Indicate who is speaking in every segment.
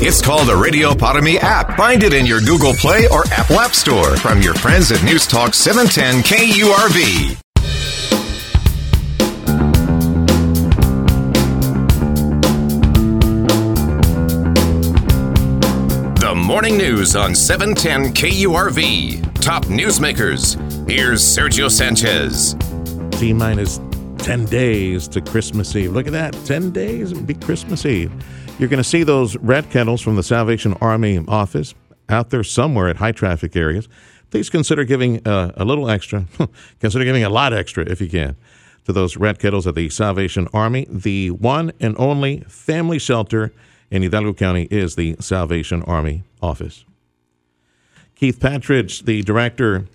Speaker 1: It's called the Radio Para app. Find it in your Google Play or Apple App Store from your friends at News Talk 710 KURV. The morning news on 710 KURV. Top newsmakers. Here's Sergio Sanchez.
Speaker 2: T minus 10 days to Christmas Eve. Look at that. 10 days, it'll be Christmas Eve. You're going to see those red kettles from the Salvation Army office out there somewhere at high traffic areas. Please consider giving uh, a little extra, consider giving a lot extra if you can, to those red kettles at the Salvation Army. The one and only family shelter in Hidalgo County is the Salvation Army office. Keith Patridge, the director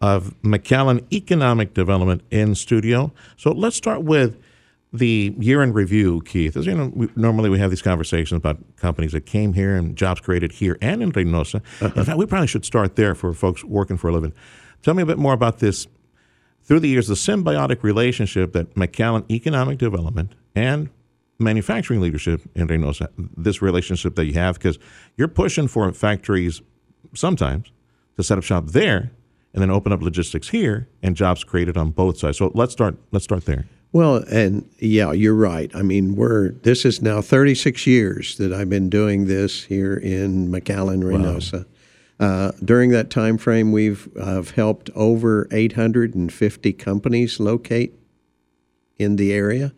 Speaker 2: of McAllen Economic Development in studio. So let's start with the year in review, Keith. As you know, we, normally we have these conversations about companies that came here and jobs created here and in Reynosa. Uh-huh. In fact, we probably should start there for folks working for a living. Tell me a bit more about this. Through the years, the symbiotic relationship that McAllen Economic Development and manufacturing leadership in Reynosa, this relationship that you have, because you're pushing for factories sometimes to set up shop there and then open up logistics here and jobs created on both sides. So let's start. Let's start there.
Speaker 3: Well, and yeah, you're right. I mean, we're this is now 36 years that I've been doing this here in McAllen, Reynosa. Wow. Uh, during that time frame, we've uh, helped over 850 companies locate in the area,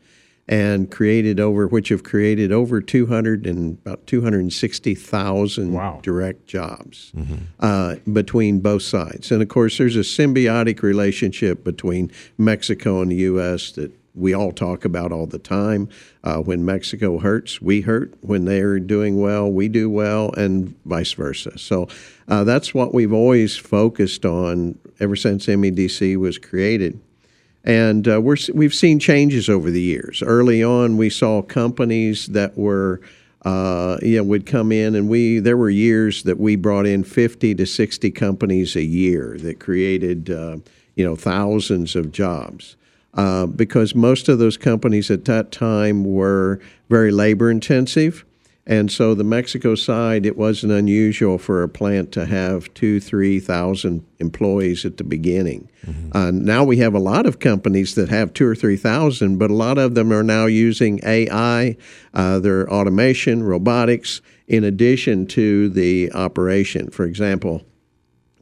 Speaker 3: and created over which have created over 200 and about 260,000 wow. direct jobs mm-hmm. uh, between both sides. And of course, there's a symbiotic relationship between Mexico and the U.S. that we all talk about all the time. Uh, when Mexico hurts, we hurt. When they're doing well, we do well, and vice versa. So uh, that's what we've always focused on ever since MEDC was created. And uh, we're, we've seen changes over the years. Early on, we saw companies that were uh, you know, would come in, and we there were years that we brought in 50 to 60 companies a year that created uh, you know thousands of jobs. Uh, because most of those companies at that time were very labor intensive. And so the Mexico side, it wasn't unusual for a plant to have two, three thousand employees at the beginning. Mm-hmm. Uh, now we have a lot of companies that have two or three thousand, but a lot of them are now using AI, uh, their automation, robotics, in addition to the operation. For example,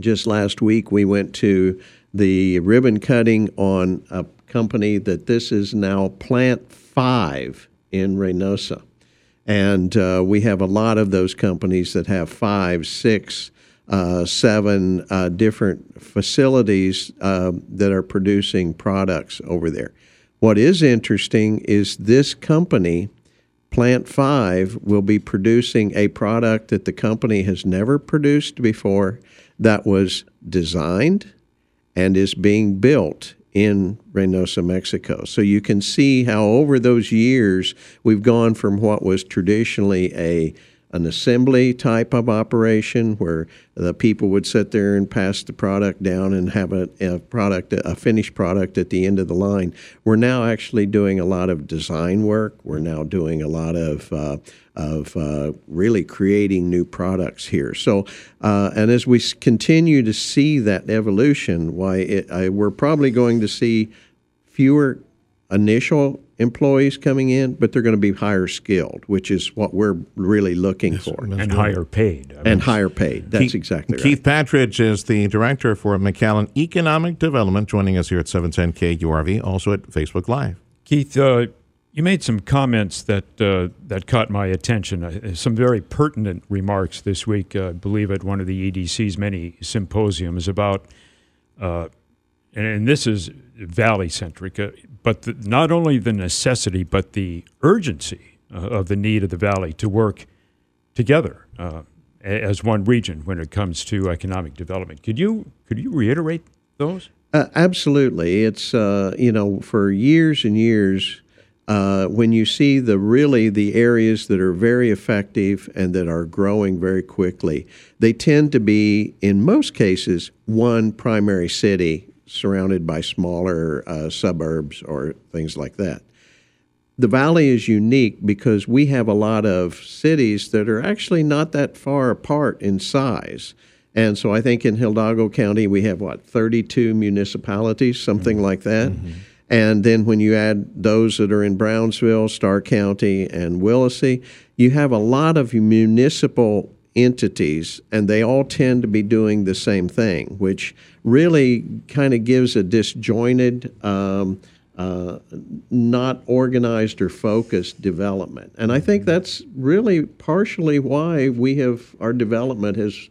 Speaker 3: just last week we went to the ribbon cutting on a company that this is now plant five in Reynosa. And uh, we have a lot of those companies that have five, six, uh, seven uh, different facilities uh, that are producing products over there. What is interesting is this company, Plant 5, will be producing a product that the company has never produced before that was designed and is being built in Reynosa, Mexico. So you can see how over those years we've gone from what was traditionally a an assembly type of operation where the people would sit there and pass the product down and have a, a, product, a finished product at the end of the line. We're now actually doing a lot of design work. We're now doing a lot of uh, of uh, really creating new products here. So, uh, and as we continue to see that evolution, why it, I, we're probably going to see fewer initial employees coming in, but they're going to be higher skilled, which is what we're really looking yes, for.
Speaker 4: And higher paid.
Speaker 3: I mean, and higher paid. That's
Speaker 2: Keith,
Speaker 3: exactly right.
Speaker 2: Keith Patridge is the director for McAllen Economic Development, joining us here at 710 KURV, also at Facebook Live.
Speaker 4: Keith, uh, you made some comments that uh, that caught my attention. Uh, some very pertinent remarks this week, uh, I believe, at one of the EDC's many symposiums about, uh, and, and, this is valley centric, uh, but the, not only the necessity, but the urgency uh, of the need of the valley to work together uh, as one region when it comes to economic development. Could you could you reiterate those?
Speaker 3: Uh, absolutely. It's, uh, you know, for years and years, uh, when you see the really the areas that are very effective and that are growing very quickly, they tend to be, in most cases, one primary city surrounded by smaller uh, suburbs or things like that. The valley is unique because we have a lot of cities that are actually not that far apart in size. And so I think in Hidalgo County, we have what, 32 municipalities, something mm-hmm. like that. Mm-hmm. And then when you add those that are in Brownsville, Starr County, and Willacy, you have a lot of municipal entities, and they all tend to be doing the same thing, which really kind of gives a disjointed, um, uh, not organized or focused development. And I think that's really partially why we have our development has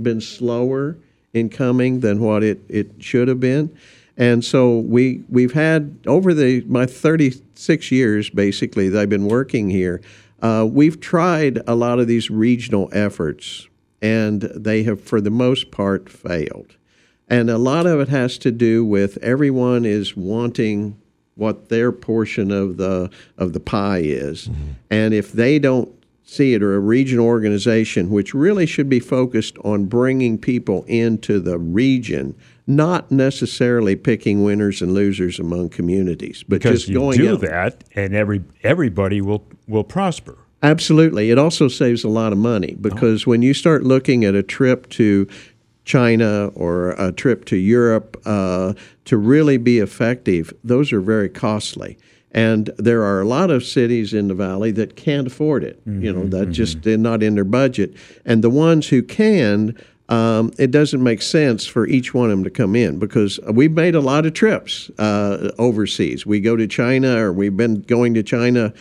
Speaker 3: been slower in coming than what it, it should have been. And so we we've had over the my 36 years basically that I've been working here, uh, we've tried a lot of these regional efforts, and they have for the most part failed. And a lot of it has to do with everyone is wanting what their portion of the of the pie is, mm-hmm. and if they don't see it or a regional organization which really should be focused on bringing people into the region not necessarily picking winners and losers among communities, but
Speaker 4: because
Speaker 3: just going
Speaker 4: do
Speaker 3: out.
Speaker 4: that, and every everybody will will prosper.
Speaker 3: Absolutely, it also saves a lot of money because oh. when you start looking at a trip to China or a trip to Europe uh, to really be effective, those are very costly. And there are a lot of cities in the valley that can't afford it. Mm-hmm, you know, that mm-hmm. just not in their budget. And the ones who can um, it doesn't make sense for each one of them to come in because we've made a lot of trips uh, overseas. We go to China, or we've been going to China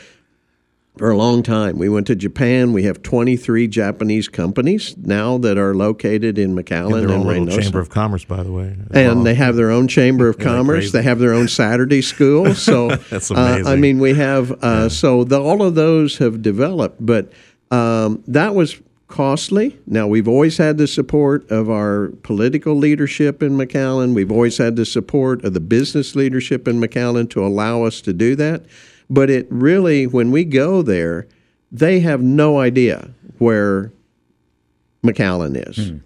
Speaker 3: for a long time. We went to Japan. We have 23 Japanese companies now that are located in McAllen
Speaker 2: and,
Speaker 3: and
Speaker 2: Reynosa. Chamber of Commerce, by the way.
Speaker 3: And well. they have their own Chamber of Commerce. They have their own Saturday school. So
Speaker 2: that's amazing.
Speaker 3: Uh, I mean, we have uh, yeah. so the, all of those have developed, but um, that was costly. Now, we've always had the support of our political leadership in McAllen. We've always had the support of the business leadership in McAllen to allow us to do that. But it really, when we go there, they have no idea where McAllen is. Hmm.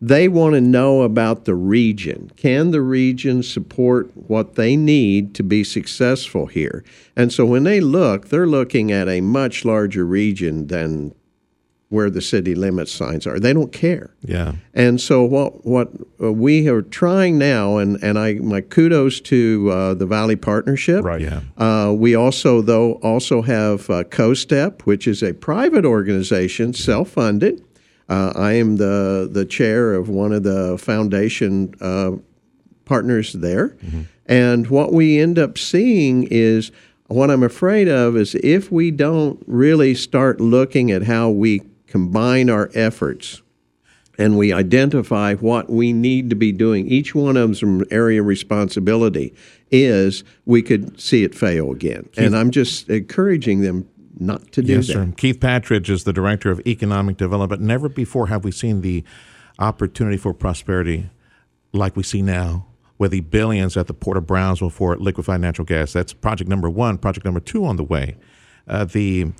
Speaker 3: They want to know about the region. Can the region support what they need to be successful here? And so when they look, they're looking at a much larger region than where the city limit signs are. They don't care.
Speaker 2: Yeah.
Speaker 3: And so what what uh, we are trying now, and and I my kudos to uh, the Valley Partnership.
Speaker 2: Right. Yeah.
Speaker 3: Uh, we also though also have uh, CoStep, which is a private organization, self funded. Uh, I am the the chair of one of the foundation uh, partners there, mm-hmm. and what we end up seeing is. What I'm afraid of is if we don't really start looking at how we combine our efforts and we identify what we need to be doing, each one of them's area of responsibility, is we could see it fail again. Keith, and I'm just encouraging them not to do
Speaker 2: yes,
Speaker 3: that.
Speaker 2: Sir. Keith Patridge is the Director of Economic Development. Never before have we seen the opportunity for prosperity like we see now with the billions at the Port of Brownsville for liquefied natural gas. That's project number one. Project number two on the way. Uh, the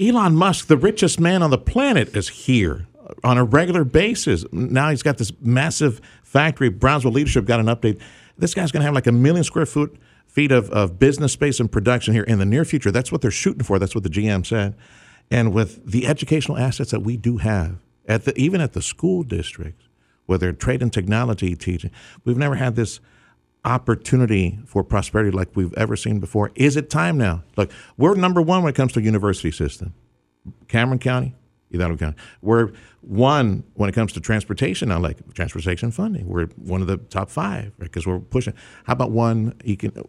Speaker 2: Elon Musk, the richest man on the planet, is here on a regular basis. Now he's got this massive factory. Brownsville leadership got an update. This guy's going to have like a million square foot feet of, of business space and production here in the near future. That's what they're shooting for. That's what the GM said. And with the educational assets that we do have, at the, even at the school districts, whether trade and technology teaching, we've never had this opportunity for prosperity like we've ever seen before. Is it time now? Look, we're number one when it comes to university system. Cameron County, Hidalgo County. We're one when it comes to transportation now, like transportation funding. We're one of the top five because right? we're pushing. How about one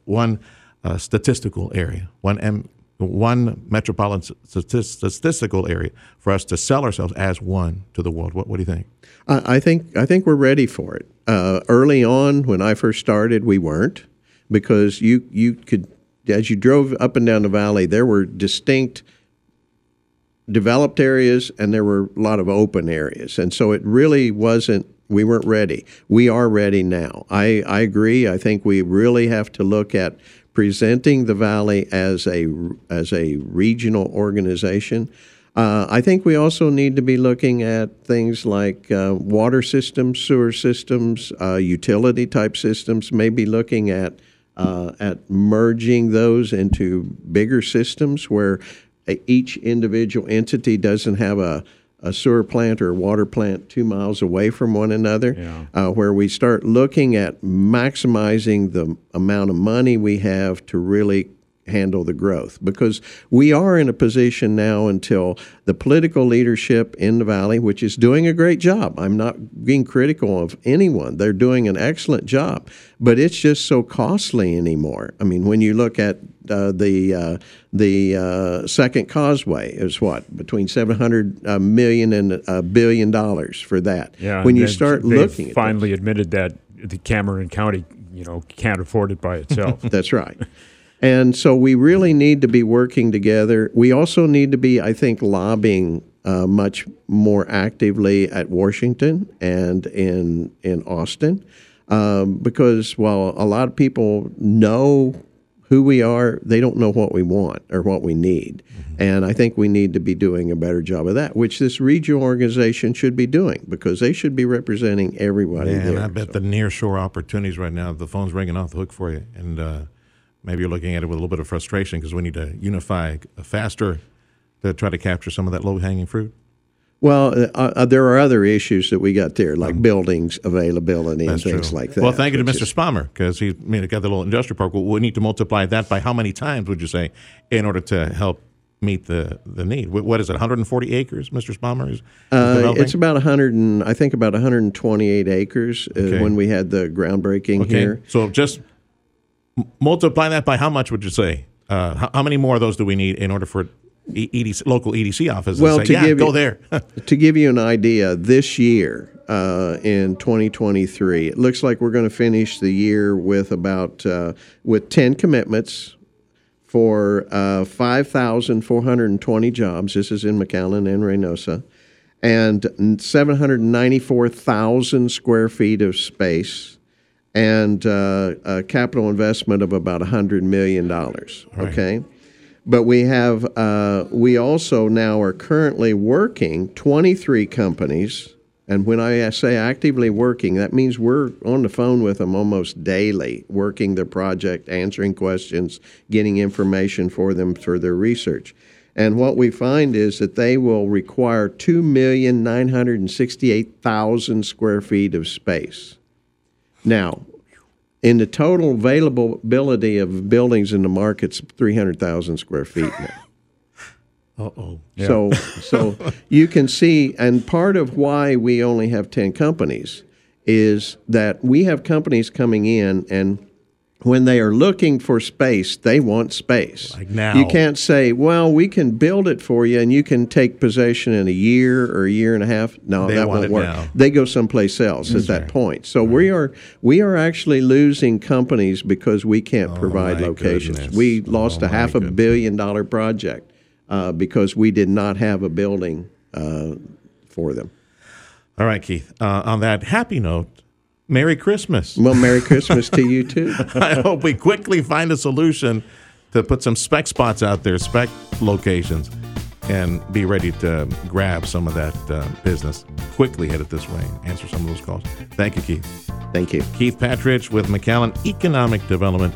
Speaker 2: one uh, statistical area, one M, one metropolitan statistical area for us to sell ourselves as one to the world. What, what do you think?
Speaker 3: I think I think we're ready for it. Uh, early on, when I first started, we weren't because you you could as you drove up and down the valley, there were distinct developed areas and there were a lot of open areas, and so it really wasn't We weren't ready. We are ready now. I, I agree. I think we really have to look at presenting the valley as a as a regional organization. Uh, I think we also need to be looking at things like uh, water systems, sewer systems, uh, utility type systems. Maybe looking at uh, at merging those into bigger systems where each individual entity doesn't have a a sewer plant or a water plant two miles away from one another, yeah. uh, where we start looking at maximizing the amount of money we have to really handle the growth. Because we are in a position now until the political leadership in the valley which is doing a great job. I'm not being critical of anyone. They're doing an excellent job but it's just so costly anymore. I mean when you look at uh, the uh, the uh, second causeway is what between 700 uh, million and a billion dollars for that.
Speaker 4: Yeah
Speaker 3: when you start looking
Speaker 4: finally admitted that the cameron county you know can't afford it by itself.
Speaker 3: That's right and so we really need to be working together. We also need to be, I think, lobbying uh, much more actively at Washington and in in Austin, um, because while a lot of people know who we are, they don't know what we want or what we need. Mm-hmm. And I think we need to be doing a better job of that, which this regional organization should be doing because they should be representing everybody.
Speaker 2: And
Speaker 3: there,
Speaker 2: I bet so. the nearshore opportunities right now, the phone's ringing off the hook for you, and. Uh, maybe you're looking at it with a little bit of frustration because we need to unify faster to try to capture some of that low hanging fruit?
Speaker 3: Well, uh, uh, there are other issues that we got there, like um, buildings availability and things
Speaker 2: true.
Speaker 3: like that.
Speaker 2: Well, thank you to Mr. Is, because he I mean, got the little industrial park. Well, we need to multiply that by how many times would you say in order to help meet the, the need? What is it? 140 acres, Mr. Spamer is. is
Speaker 3: uh, it's about 100 and I think about 128 acres uh, okay. when we had the groundbreaking okay. here.
Speaker 2: So just multiply that by how much would you say? Uh, how, how, many more of those do we need in order for EDC, local EDC offices
Speaker 3: well,
Speaker 2: to, say,
Speaker 3: to
Speaker 2: yeah,
Speaker 3: give
Speaker 2: go
Speaker 3: you,
Speaker 2: there?
Speaker 3: to give you an idea, this year uh, in 2023, it looks like we're going to finish the year with about uh, with 10 commitments for uh, 5,420 jobs. This is in McAllen and Reynosa, and 794,000 square feet of space and uh, a capital investment of about $100 million. Right. Okay. But we have, uh, we also now are currently working 23 companies. And when I say actively working, that means we're on the phone with them almost daily, working their project, answering questions, getting information for them for their research. And what we find is that they will require 2,968,000 square feet of space. Now, in the total availability of buildings in the market's 300,000 square feet now.
Speaker 2: Uh-oh.
Speaker 3: Yeah. So, so you can see, and part of why we only have 10 companies is that we have companies coming in and when they are looking for space, they want space.
Speaker 2: Like now.
Speaker 3: You can't say, well, we can build it for you and you can take possession in a year or a year and a half. No,
Speaker 2: they
Speaker 3: that won't work.
Speaker 2: Now.
Speaker 3: They go someplace else That's at that point. So right. we are we are actually losing companies because we can't
Speaker 2: oh,
Speaker 3: provide locations.
Speaker 2: Goodness.
Speaker 3: We lost
Speaker 2: oh,
Speaker 3: a half a billion dollar project uh, because we did not have a building uh, for them.
Speaker 2: All right, Keith. Uh, on that happy note, Merry Christmas.
Speaker 3: Well, Merry Christmas to you too.
Speaker 2: I hope we quickly find a solution to put some spec spots out there, spec locations, and be ready to grab some of that uh, business. Quickly head it this way, and answer some of those calls. Thank you, Keith.
Speaker 3: Thank you.
Speaker 2: Keith Patridge with McAllen Economic Development.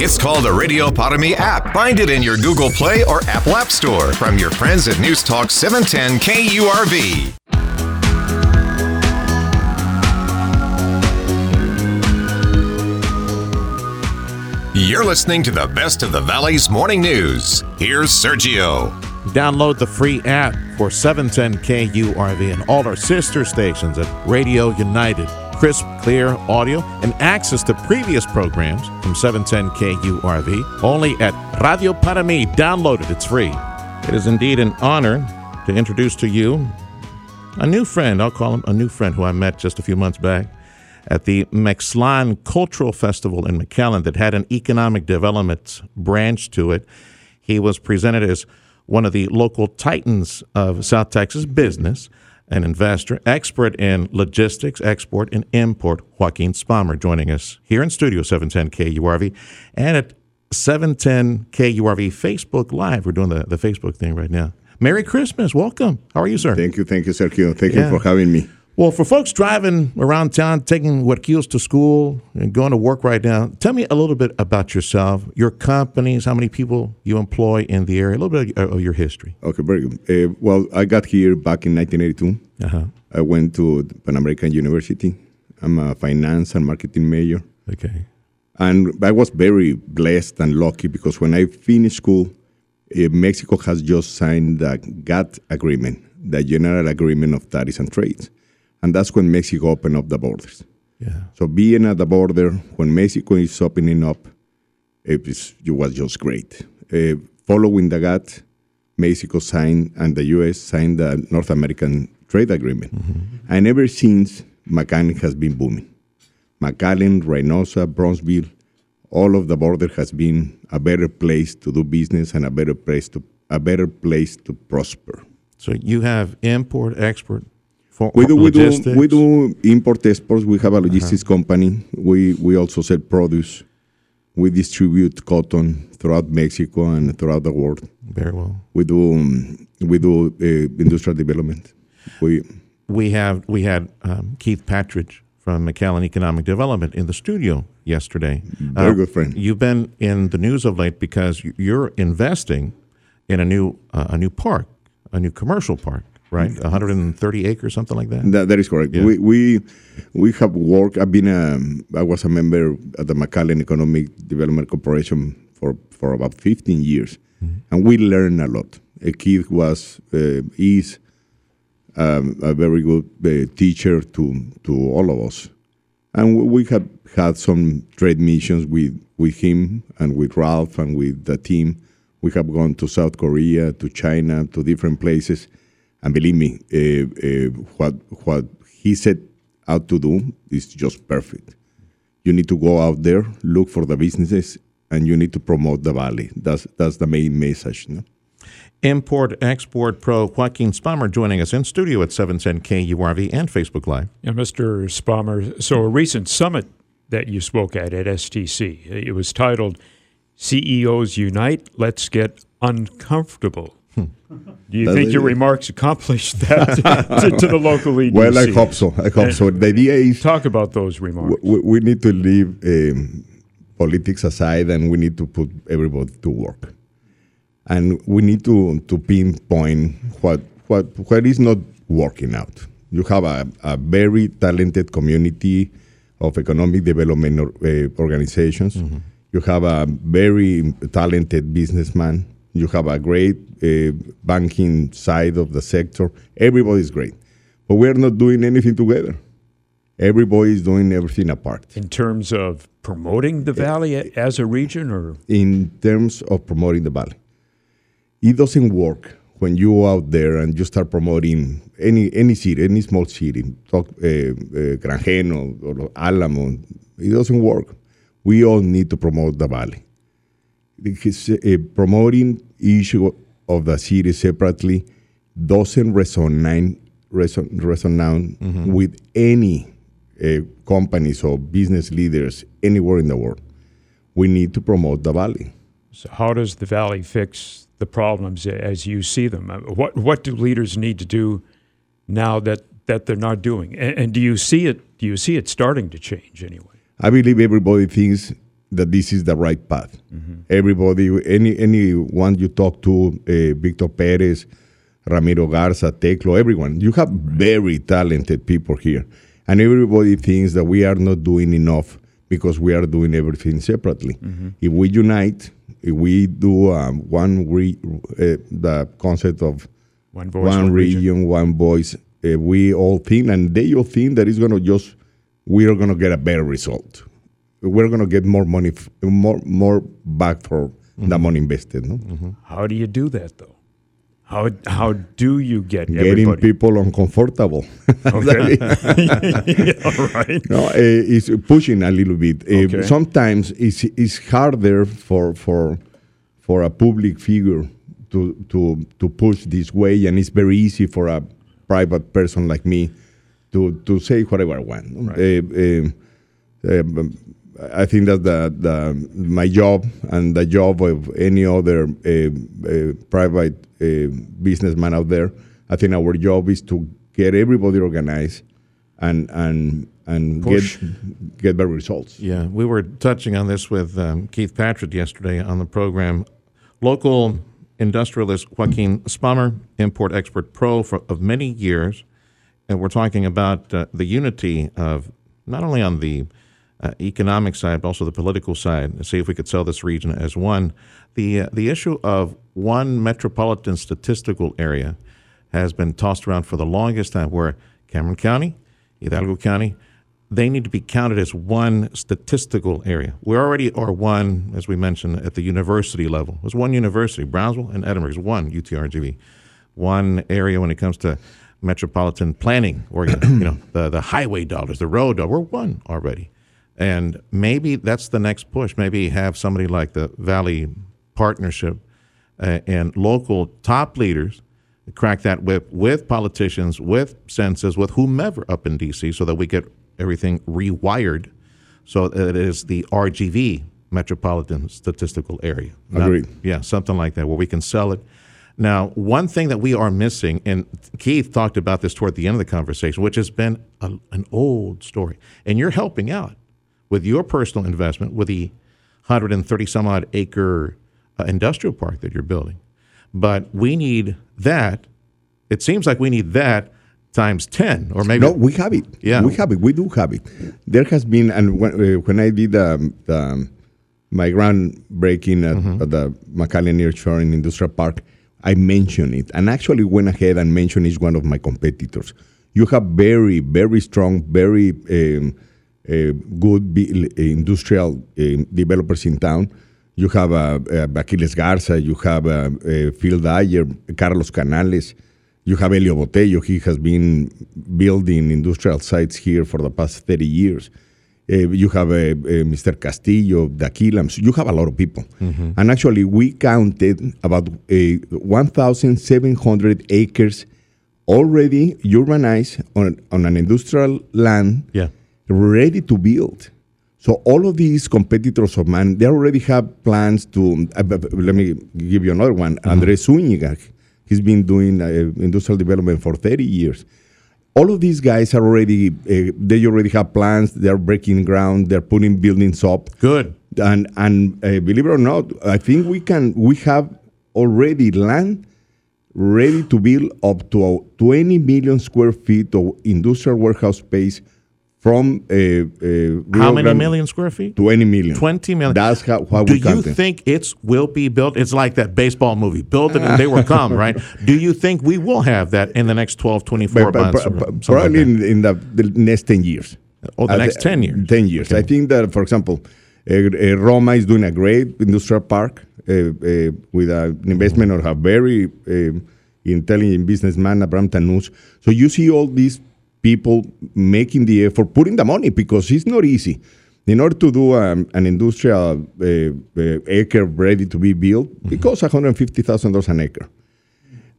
Speaker 1: It's called the Radio Para Mi app. Find it in your Google Play or Apple App Store from your friends at News Talk 710 KURV. You're listening to the best of the Valley's morning news. Here's Sergio.
Speaker 2: Download the free app for 710 KURV and all our sister stations at Radio United, crisp, clear audio and access to previous programs from 710 KURV only at Radio Para Mi. Download it, it's free. It is indeed an honor to introduce to you a new friend. I'll call him a new friend who I met just a few months back at the McSlan Cultural Festival in McAllen that had an economic development branch to it. He was presented as one of the local titans of South Texas business, an investor, expert in logistics, export, and import. Joaquin Spamer joining us here in Studio 710 KURV and at 710 KURV Facebook Live. We're doing the, the Facebook thing right now. Merry Christmas. Welcome. How are you, sir?
Speaker 5: Thank you. Thank you, Sergio. Thank
Speaker 2: Yeah.
Speaker 5: you for having me.
Speaker 2: Well, for folks driving around town, taking Huerquillos to school and going to work right now, tell me a little bit about yourself, your companies, how many people you employ in the area, a little bit of, of your history.
Speaker 5: Okay, very good. Uh, well, I got here back in 1982.
Speaker 2: Uh-huh.
Speaker 5: I went to Pan American University. I'm a finance and marketing major.
Speaker 2: Okay.
Speaker 5: And I was very blessed and lucky because when I finished school, uh, Mexico has just signed the GATT agreement, the General Agreement of Tariffs and Trades. And that's when Mexico opened up the borders.
Speaker 2: Yeah.
Speaker 5: So being at the border when Mexico is opening up, it was, it was just great. Uh, following the GATT, Mexico signed and the U.S. signed the North American Trade Agreement, and ever since, McAllen has been booming. McAllen, Reynosa, Brownsville, all of the border has been a better place to do business and a better place to a better place to prosper.
Speaker 2: So you have import, export, for
Speaker 5: We do, we do, we do import exports. We have a logistics company. We we also sell produce. We distribute cotton throughout Mexico and throughout the world.
Speaker 2: Very well.
Speaker 5: We do um, we do uh, industrial development. We
Speaker 2: We have we had um, Keith Patridge from McAllen Economic Development in the studio yesterday. Uh,
Speaker 5: Very good friend.
Speaker 2: You've been in the news of late because you- you're investing in a new uh, a new park, a new commercial park, right? 130 acres, something like that.
Speaker 5: that, that is correct.
Speaker 2: Yeah.
Speaker 5: We we we have worked. I've been um, I was a member at the McAllen Economic Development Corporation for for about 15 years, and we learned a lot. Keith was uh, is um, a very good uh, teacher to to all of us, and we, we have had some trade missions with with him and with Ralph and with the team. We have gone to South Korea, to China, to different places, and believe me, uh, uh, what what he set out to do is just perfect. You need to go out there, look for the businesses, and you need to promote the valley. That's that's the main message. No?
Speaker 2: Import Export Pro Joaquin Spamer joining us in studio at 710 KURV and Facebook Live.
Speaker 4: Yeah, Mr. Spamer. So, a recent summit that you spoke at at STC, it was titled CEOs Unite, Let's Get Uncomfortable. Do you think your remarks accomplished that to, to the local EDC?
Speaker 5: Well, I hope so. I hope so. The idea is
Speaker 4: Talk about those remarks.
Speaker 5: we, we need to leave um, politics aside and we need to put everybody to work. And we need to, to pinpoint what, what, what is not working out. You have a, a very talented community of economic development or, uh, organizations. You have a very talented businessman. You have a great uh, banking side of the sector. Everybody's great. But we're not doing anything together. Everybody is doing everything apart.
Speaker 4: In terms of promoting the valley a- as a region, or
Speaker 5: in terms of promoting the valley. It doesn't work when you go out there and you start promoting any any city, any small city, talk uh, uh, Granjeno or Alamo. It doesn't work. We all need to promote the valley. Because, uh, promoting issue of the city separately doesn't resonate reson, resonate with any uh, companies or business leaders anywhere in the world. We need to promote the valley.
Speaker 4: so how does the valley fix the problems as you see them? Uh, What what do leaders need to do now that, that they're not doing? And, and do you see it? Do you see it starting to change anyway?
Speaker 5: I believe everybody thinks that this is the right path. Everybody, any anyone you talk to, uh, Victor Perez, Ramiro Garza, Teclo, everyone, you have very talented people here, and everybody thinks that we are not doing enough because we are doing everything separately. If we unite, if we do um, one re- uh, the concept of
Speaker 4: One voice,
Speaker 5: one
Speaker 4: one region.
Speaker 5: region, one voice. Uh, we all think, and they all think that it's going to just we are going to get a better result. We're going to get more money, f- more more back for
Speaker 2: Mm-hmm.
Speaker 5: the money invested. No?
Speaker 4: How do you do that though? How how do you get
Speaker 5: Getting
Speaker 4: everybody?
Speaker 5: people uncomfortable.
Speaker 4: Okay. yeah, right.
Speaker 5: no, uh, it's pushing a little bit. Uh,
Speaker 4: Okay.
Speaker 5: Sometimes it's, it's harder for for for a public figure to to to push this way, and it's very easy for a private person like me to to say whatever I want. Uh, uh, uh, I think that the, the my job and the job of any other uh, uh, private uh, businessman out there, I think our job is to get everybody organized and and and
Speaker 4: Push.
Speaker 5: get get better results.
Speaker 2: Yeah, we were touching on this with um, Keith Patridge yesterday on the program. Local industrialist Joaquin Spamer, import expert pro for, of many years, and we're talking about uh, the unity of not only on the uh, economic side, but also the political side. To see if we could sell this region as one. The uh, the issue of one metropolitan statistical area has been tossed around for the longest time. Where Cameron County, Hidalgo County, they need to be counted as one statistical area. We already are one, as we mentioned, at the university level. There's one university, Brownsville and Edinburg is one UTRGV, one area when it comes to metropolitan planning, or you know, the the highway dollars, the road dollars. We're one already, and maybe that's the next push. Maybe have somebody like the Valley Partnership uh, and local top leaders crack that whip with politicians, with census, with whomever up in D.C., so that we get everything rewired, so that it is the RGV Metropolitan Statistical Area. Not-
Speaker 5: Agreed.
Speaker 2: yeah, something like that, where we can sell it. Now, one thing that we are missing, and Keith talked about this toward the end of the conversation, which has been a, an old story, and you're helping out with your personal investment with the 130 some odd acre uh, industrial park that you're building. But we need that. It seems like we need that times 10 or maybe
Speaker 5: No, we have it.
Speaker 2: Yeah.
Speaker 5: we have it. We do have it. There has been, and when, uh, when I did um, the, my groundbreaking at,
Speaker 2: Mm-hmm.
Speaker 5: at the McAllen Nearshoring Industrial Park, I mentioned it, and actually went ahead and mentioned each one of my competitors. You have very, very strong, very um, good industrial uh, developers in town. You have uh, uh, Aquiles Garza, you have uh, uh, Phil Dyer, Carlos Canales, you have Elio Botello. He has been building industrial sites here for the past 30 years. Uh, you have uh, uh, Mr. Castillo, Daquilams. You have a lot of people. And actually, we counted about uh, 1,700 acres already urbanized on, on an industrial land
Speaker 2: Yeah.
Speaker 5: Ready to build. So all of these competitors of mine, they already have plans to. Uh, let me give you another one. Andres Zúñiga, he's been doing uh, industrial development for 30 years. All of these guys are already. Uh, they already have plans. They are breaking ground. They're putting buildings up.
Speaker 2: good.
Speaker 5: And and uh, believe it or not, I think we can. We have already land ready to build up to 20 million square feet of industrial warehouse space from uh, uh,
Speaker 2: How many
Speaker 5: Grande-
Speaker 2: million square feet?
Speaker 5: 20 million.
Speaker 2: 20 million.
Speaker 5: That's how, how
Speaker 2: Do
Speaker 5: we
Speaker 2: you
Speaker 5: it.
Speaker 2: think it's will be built? It's like that baseball movie, build it and they will come, right? Do you think we will have that in the next 12, 24
Speaker 5: But- but-
Speaker 2: months?
Speaker 5: but-
Speaker 2: something like
Speaker 5: probably in, in the, the next 10 years.
Speaker 2: Oh, the next 10 years.
Speaker 5: 10 years. I think that, for example, uh, uh, Roma is doing a great industrial park uh, uh, with an investment of a very intelligent businessman, Abraham Tanus. So you see all these people making the effort, putting the money because it's not easy. In order to do um, an industrial uh, uh, acre ready to be built, it costs $150,000 an acre.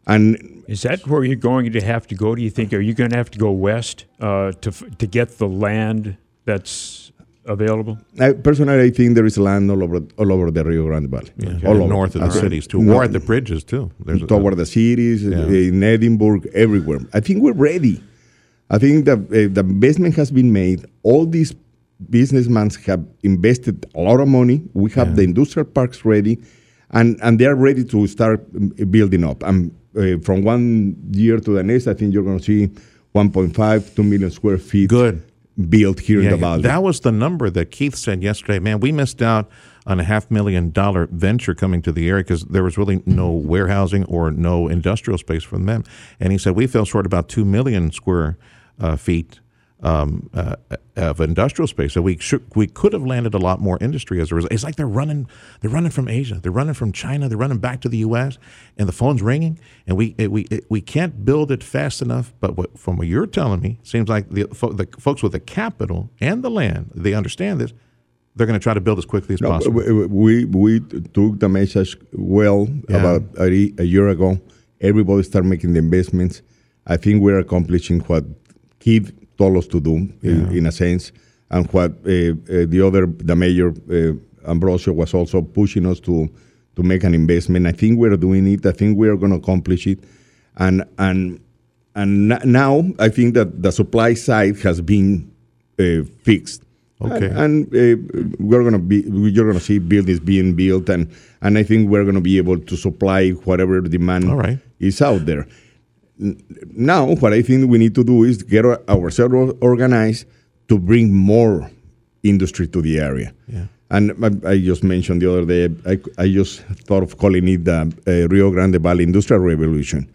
Speaker 5: And
Speaker 4: Is that where you're going to have to go? Do you think? Are you going to have to go west uh, to to get the land that's available?
Speaker 5: I, personally, I think there is land all over all over the Rio Grande Valley,
Speaker 2: Yeah,
Speaker 5: all
Speaker 2: and
Speaker 5: over.
Speaker 2: north of the
Speaker 5: Okay.
Speaker 2: cities too,
Speaker 5: No-
Speaker 2: or the bridges too. There's a-
Speaker 5: toward the cities,
Speaker 2: Yeah.
Speaker 5: in Edinburg, everywhere. I think we're ready. I think that uh, the investment has been made. All these businessmen have invested a lot of money. We have the industrial parks ready, and, and they are ready to start um, building up. And uh, from one year to the next, I think you're going to see 1.5, 2 million square feet
Speaker 2: Good.
Speaker 5: built here in the valley.
Speaker 2: That was the number that Keith said yesterday. Man, we missed out on a half million dollar venture coming to the area because there was really no warehousing or no industrial space for them. And he said we fell short about two million square uh, feet um, uh, of industrial space. So we should, we could have landed a lot more industry as a result. It's like they're running they're running from Asia, they're running from China, they're running back to the U.S. and the phone's ringing, and we it, we it, we can't build it fast enough. But what, from what you're telling me, seems like the, the folks with the capital and the land they understand this. They're going to try to build as quickly as no, possible.
Speaker 5: We, we took the message well yeah. about a, a year ago. Everybody started making the investments. I think we're accomplishing what Keith told us to do yeah. in, in, a sense, and what uh, uh, the other, the mayor uh, Ambrosio was also pushing us to to make an investment. I think we're doing it. I think we are going to accomplish it, and and and now I think that the supply side has been uh, fixed.
Speaker 2: Okay.
Speaker 5: And, and uh, we're gonna be you're gonna see buildings being built, and and I think we're gonna be able to supply whatever demand
Speaker 2: right.
Speaker 5: is out there. Now, what I think we need to do is get ourselves organized to bring more industry to the area.
Speaker 2: Yeah.
Speaker 5: And I, I, just mentioned the other day, I, I just thought of calling it the uh, Rio Grande Valley Industrial Revolution,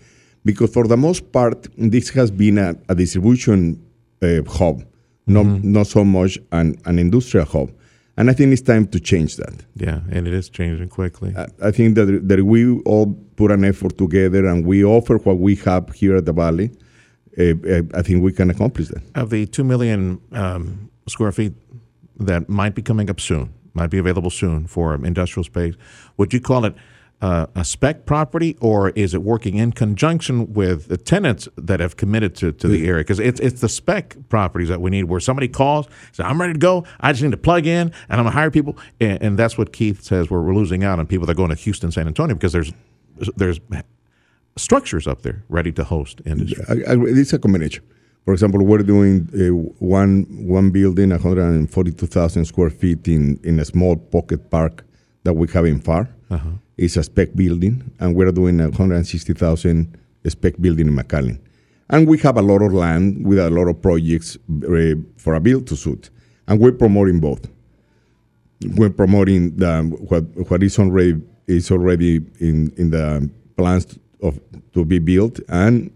Speaker 5: because for the most part, this has been a, a distribution uh, hub, not, mm-hmm. not so much an, an industrial hub. And I think it's time to change that.
Speaker 2: Yeah, and it is changing quickly.
Speaker 5: I, I think that, that we all put an effort together and we offer what we have here at the Valley. Uh, I think we can accomplish that.
Speaker 2: Of the 2 million um, square feet that might be coming up soon, might be available soon for industrial space, would you call it uh, a spec property, or is it working in conjunction with the tenants that have committed to, to the area? Because it's it's the spec properties that we need, where somebody calls, says, "I'm ready to go. I just need to plug in, and I'm gonna hire people." And, and that's what Keith says. We're, we're losing out on people that are going to Houston, San Antonio, because there's there's structures up there ready to host industry.
Speaker 5: I, I, it's a combination. For example, we're doing uh, one one building, 142,000 square feet in in a small pocket park that we have in Pharr. Uh-huh is a spec building, and we're doing a 160,000 spec building in McAllen. And we have a lot of land with a lot of projects uh, for a build to suit, and we're promoting both. We're promoting the, what what is already is already in in the plans of to be built and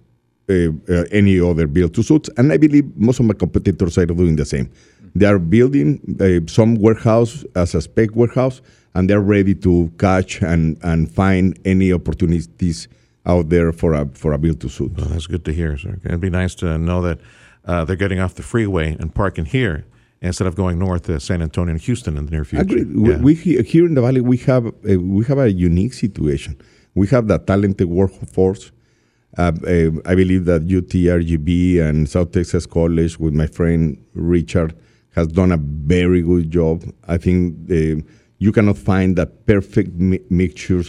Speaker 5: uh, uh, any other build to suits. And I believe most of my competitors are doing the same. They are building uh, some warehouse as a spec warehouse, and they're ready to catch and, and find any opportunities out there for a for a build to suit.
Speaker 2: Well, that's good to hear, sir. It'd be nice to know that uh, they're getting off the freeway and parking here instead of going north to San Antonio and Houston in the near future.
Speaker 5: Agreed. Yeah. We, we, here in the valley we have a, we have a unique situation. We have the talented workforce. Uh, uh, I believe that UTRGV and South Texas College with my friend Richard has done a very good job. I think uh, you cannot find that perfect mi- mixture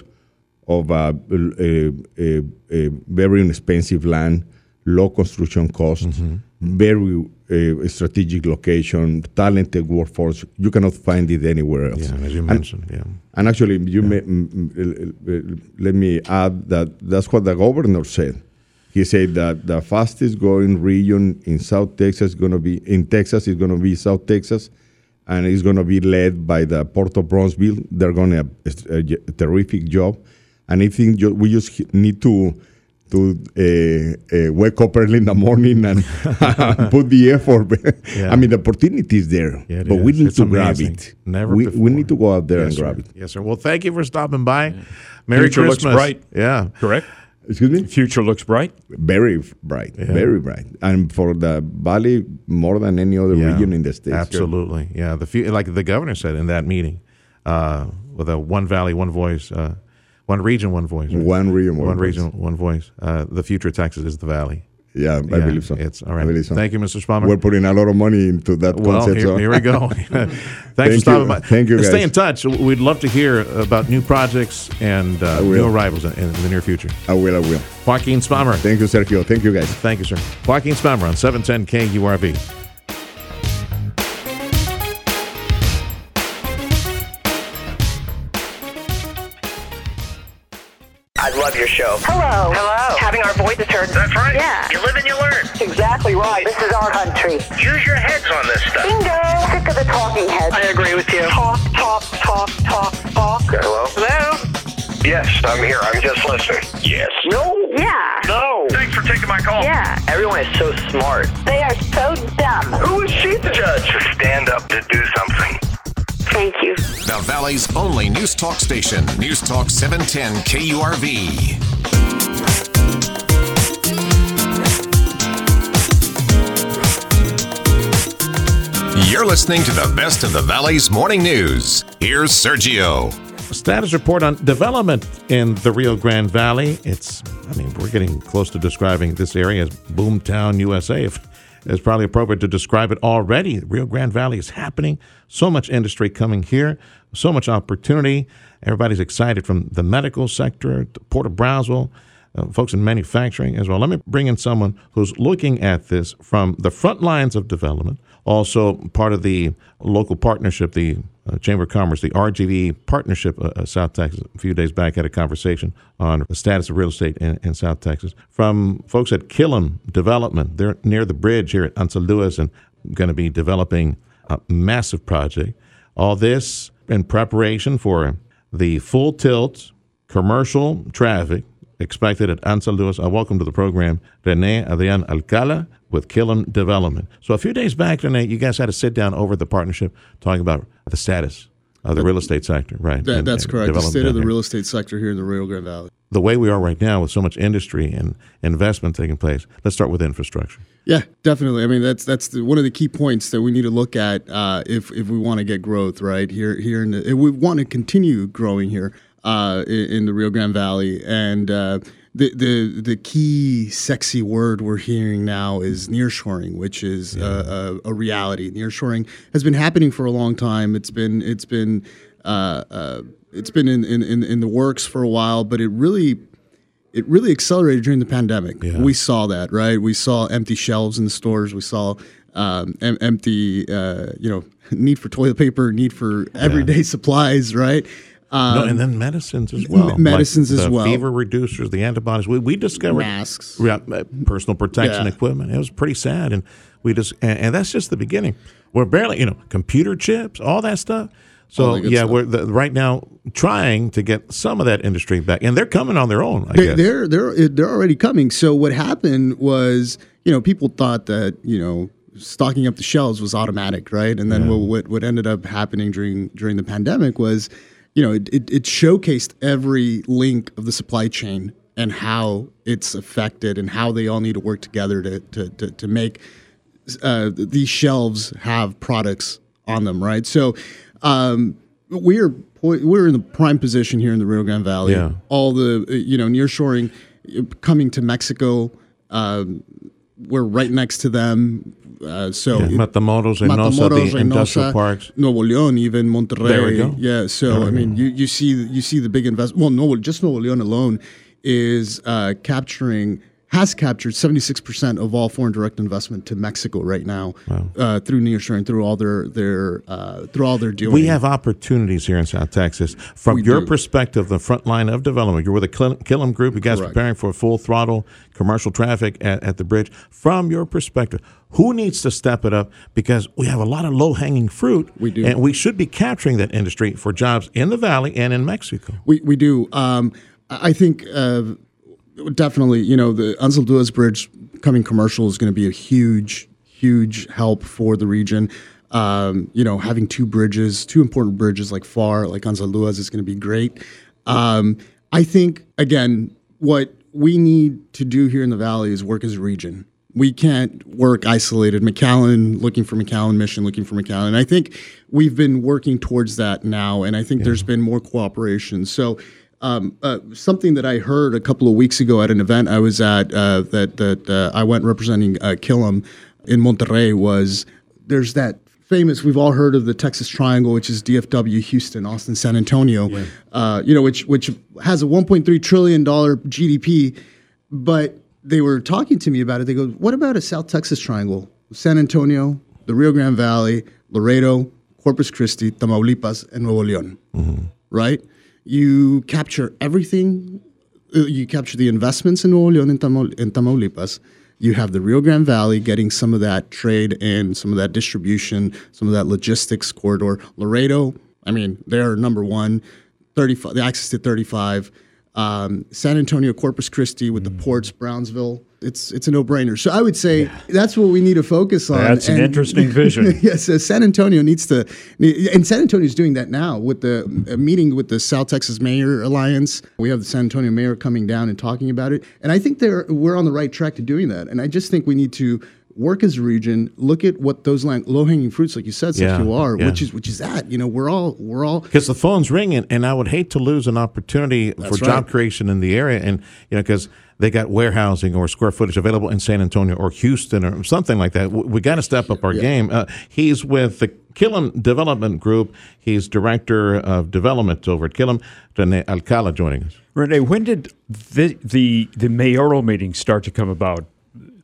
Speaker 5: of a, a, a, a, very inexpensive land, low construction cost, mm-hmm. very uh, strategic location, talented workforce. You cannot find it anywhere else.
Speaker 2: Yeah, as you mentioned. And, yeah.
Speaker 5: And actually, you yeah. may, m- let me add that that's what the governor said. He said that the fastest growing region in South Texas is going to be in Texas is going to be South Texas and it's going to be led by the Port of Brownsville. They're going to have a, a, terrific job, and I think we just need to to uh, uh, wake up early in the morning and put the effort. yeah. I mean, the opportunity is there,
Speaker 2: yeah,
Speaker 5: but
Speaker 2: is.
Speaker 5: we need
Speaker 2: it's
Speaker 5: to
Speaker 2: amazing.
Speaker 5: grab it.
Speaker 2: Never
Speaker 5: we,
Speaker 2: before.
Speaker 5: we need to go out there
Speaker 2: yes,
Speaker 5: and
Speaker 2: sir.
Speaker 5: grab it.
Speaker 2: Yes, sir. Well, thank you for stopping by. Yeah. Merry
Speaker 4: Future
Speaker 2: Christmas.
Speaker 4: looks bright.
Speaker 2: Yeah.
Speaker 4: Correct?
Speaker 5: Excuse me?
Speaker 4: Future looks bright.
Speaker 5: Very bright. Yeah. Very bright. And for the valley, more than any other
Speaker 2: yeah,
Speaker 5: region in the state.
Speaker 2: Absolutely. Yeah. The like the governor said in that meeting, uh, with a one valley, one voice, uh, one region, one voice.
Speaker 5: Right? One region, one,
Speaker 2: one
Speaker 5: voice.
Speaker 2: region, one voice. Uh, the future of Texas is the valley.
Speaker 5: Yeah, I yeah, believe so.
Speaker 2: It's all right. So. Thank you, Mr. Spamer.
Speaker 5: We're putting a lot of money into that
Speaker 2: well,
Speaker 5: concept.
Speaker 2: Here,
Speaker 5: so.
Speaker 2: here we go. Thanks
Speaker 5: Thank
Speaker 2: for stopping
Speaker 5: you.
Speaker 2: by.
Speaker 5: Thank you, guys.
Speaker 2: Stay in touch. We'd love to hear about new projects and uh, new arrivals in, in, the near future.
Speaker 5: I will. I will.
Speaker 2: Joaquin Spamer.
Speaker 5: Thank you, Sergio. Thank you, guys.
Speaker 2: Thank you, sir. Joaquin Spamer on 710 KURV.
Speaker 6: I love your show.
Speaker 7: Hello.
Speaker 6: Hello.
Speaker 7: Having our voices heard.
Speaker 6: That's right.
Speaker 7: Yeah.
Speaker 6: You live and you learn.
Speaker 7: Exactly right.
Speaker 6: This is our country. Use your heads on this stuff.
Speaker 7: Bingo. Sick of the talking heads.
Speaker 6: I agree with you.
Speaker 7: Talk, talk, talk, talk, talk.
Speaker 6: Okay, hello?
Speaker 7: Hello?
Speaker 6: Yes, I'm here. I'm just listening. Yes. No.
Speaker 7: Yeah.
Speaker 6: No. Thanks for taking my call.
Speaker 7: Yeah.
Speaker 6: Everyone is so smart.
Speaker 7: They are so dumb.
Speaker 6: Who is she to judge? To stand up to do something.
Speaker 7: Thank you.
Speaker 1: The Valley's only news talk station, News Talk 710 KURV. You're listening to the best of the Valley's morning news. Here's Sergio.
Speaker 2: Status report on development in the Rio Grande Valley. It's, I mean, we're getting close to describing this area as Boomtown, USA. If it's probably appropriate to describe it already. Rio Grande Valley is happening. So much industry coming here, so much opportunity. Everybody's excited from the medical sector to Port of Brownsville, uh, folks in manufacturing as well. Let me bring in someone who's looking at this from the front lines of development, also part of the local partnership, the uh, Chamber of Commerce, the RGV partnership, uh, uh, South Texas. A few days back, had a conversation on the status of real estate in, in South Texas from folks at Killam Development. They're near the bridge here at Anzalduas and going to be developing a massive project. All this in preparation for the full tilt commercial traffic expected at Anzalduas. I welcome to the program Rene Adrian Alcala with Killam Development. So a few days back, Rene, you guys had to sit down over the partnership talking about the status of the real estate sector, right?
Speaker 8: That,
Speaker 2: and-
Speaker 8: that's
Speaker 2: and
Speaker 8: correct. The state of the
Speaker 2: here.
Speaker 8: real estate sector here in the Rio Grande Valley.
Speaker 2: The way we are right now with so much industry and investment taking place. Let's start with infrastructure.
Speaker 8: Yeah, definitely. I mean, that's that's the, one of the key points that we need to look at uh, if if we want to get growth right here here in the, if we want to continue growing here uh, in, the Rio Grande Valley and. Uh, the, the the key sexy word we're hearing now is nearshoring, which is a, a, a reality. Nearshoring has been happening for a long time. It's been it's been uh, uh, it's been in, in, in the works for a while, but it really it really accelerated during the pandemic.
Speaker 2: Yeah.
Speaker 8: We saw that, right? We saw empty shelves in the stores. We saw um, em- empty, uh, you know, need for toilet paper, need for everyday supplies, right? Um,
Speaker 2: no, and then medicines as well.
Speaker 8: me- medicines
Speaker 2: like
Speaker 8: as
Speaker 2: the
Speaker 8: well.
Speaker 2: Fever reducers, the antibodies. We, we discovered
Speaker 8: Masks.
Speaker 2: Yeah, uh, personal protection
Speaker 8: Yeah.
Speaker 2: equipment. It was pretty sad, and we just and, and that's just the beginning. We're barely, you know, computer chips, all that stuff. So
Speaker 8: All that good
Speaker 2: yeah,
Speaker 8: stuff.
Speaker 2: we're the, right now trying to get some of that industry back, and they're coming on their own. I
Speaker 8: they,
Speaker 2: guess.
Speaker 8: they're they're they're already coming. So what happened was, you know, people thought that you know stocking up the shelves was automatic, right? And then what, what what ended up happening during during the pandemic was, you know, it, it, it showcased every link of the supply chain and how it's affected and how they all need to work together to to to, to make uh, these shelves have products on them, right? So um, we're we're in the prime position here in the Rio Grande Valley.
Speaker 2: Yeah.
Speaker 8: All the you know nearshoring uh, coming to Mexico. Um, we're right next to them. Uh, so
Speaker 2: Yeah, Matamoros, Reynosa,
Speaker 8: Matamoros,
Speaker 2: the industrial parks.
Speaker 8: Nuevo León, even Monterrey.
Speaker 2: There we go.
Speaker 8: Yeah. So I mean,
Speaker 2: go.
Speaker 8: you, you see you see the big investment. Well, Nuevo, just Nuevo León alone is uh, capturing has captured 76% of all foreign direct investment to Mexico right now uh, through nearshoring through all their their uh, through all their doing.
Speaker 2: We have opportunities here in South Texas. From
Speaker 8: We
Speaker 2: your
Speaker 8: do.
Speaker 2: perspective, the front line of development, you're with the Kill- Killam Group. You guys
Speaker 8: Correct.
Speaker 2: preparing for full throttle commercial traffic at, at the bridge. From your perspective, who needs to step it up? Because we have a lot of low hanging fruit.
Speaker 8: We do.
Speaker 2: And we should be capturing that industry for jobs in the valley and in Mexico.
Speaker 8: We we do. Um, I I think uh, definitely. You know, the Anzalduas Bridge coming commercial is going to be a huge, huge help for the region. Um, you know, having two bridges, two important bridges like Pharr, like Anzalduas, is going to be great. Um, I think again, what we need to do here in the valley is work as a region. We can't work isolated. McAllen looking for McAllen, Mission looking for McAllen. I think we've been working towards that now, and I think there's been more cooperation. So, um, uh, something that I heard a couple of weeks ago at an event I was at uh, that that uh, I went representing uh, Killam in Monterrey was there's that famous we've all heard of the Texas Triangle, which is DFW, Houston, Austin, San Antonio. Uh, you know, which which has a 1.3 trillion dollar GDP, but they were talking to me about it. They go, "What about a South Texas Triangle? San Antonio, the Rio Grande Valley, Laredo, Corpus Christi, Tamaulipas, and Nuevo León." Right? You capture everything. uh, You capture the investments in Nuevo León and, and Tamaulipas. You have the Rio Grande Valley getting some of that trade and some of that distribution, some of that logistics corridor. Laredo, I mean, they're number one. 35, the access to 35. Um, San Antonio, Corpus Christi with the ports, Brownsville. It's it's a no brainer. So I would say that's what we need to focus on.
Speaker 4: That's an interesting vision.
Speaker 8: yes, uh, San Antonio needs to, and San Antonio is doing that now with the meeting with the South Texas Mayor Alliance. We have the San Antonio Mayor coming down and talking about it, and I think they're we're on the right track to doing that. And I just think we need to work as a region, look at what those low hanging fruits, like you said,
Speaker 2: Yeah,
Speaker 8: CQR,
Speaker 2: yeah.
Speaker 8: which is which is that. You know, we're all we're all
Speaker 2: because the phone's ringing, and I would hate to lose an opportunity for
Speaker 8: That's
Speaker 2: job creation in the area, and you know because they got warehousing or square footage available in San Antonio or Houston or something like that. We, we got to step up our game. Uh, he's with the Killam Development Group. He's director of development over at Killam. Rene Alcala joining us.
Speaker 4: Renee, when did the, the the mayoral meetings start to come about?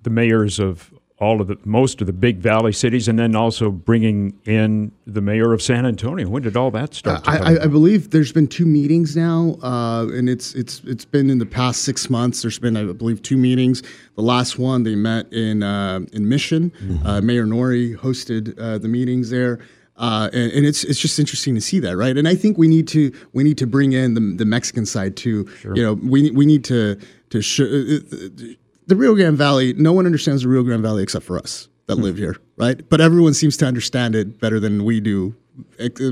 Speaker 4: The mayors of all of the most of the big valley cities, and then also bringing in the mayor of San Antonio. When did all that start? to
Speaker 8: I, I, I believe there's been two meetings now, uh, and it's it's it's been in the past six months. There's been, I believe, two meetings. The last one they met in uh, in Mission. Uh, Mayor Nori hosted uh, the meetings there. Uh, and, and it's it's just interesting to see that, right? And I think we need to we need to bring in the, the Mexican side too. You know, we we need to to show the Rio Grande Valley. No one understands the Rio Grande Valley except for us that live here, right? But everyone seems to understand it better than we do.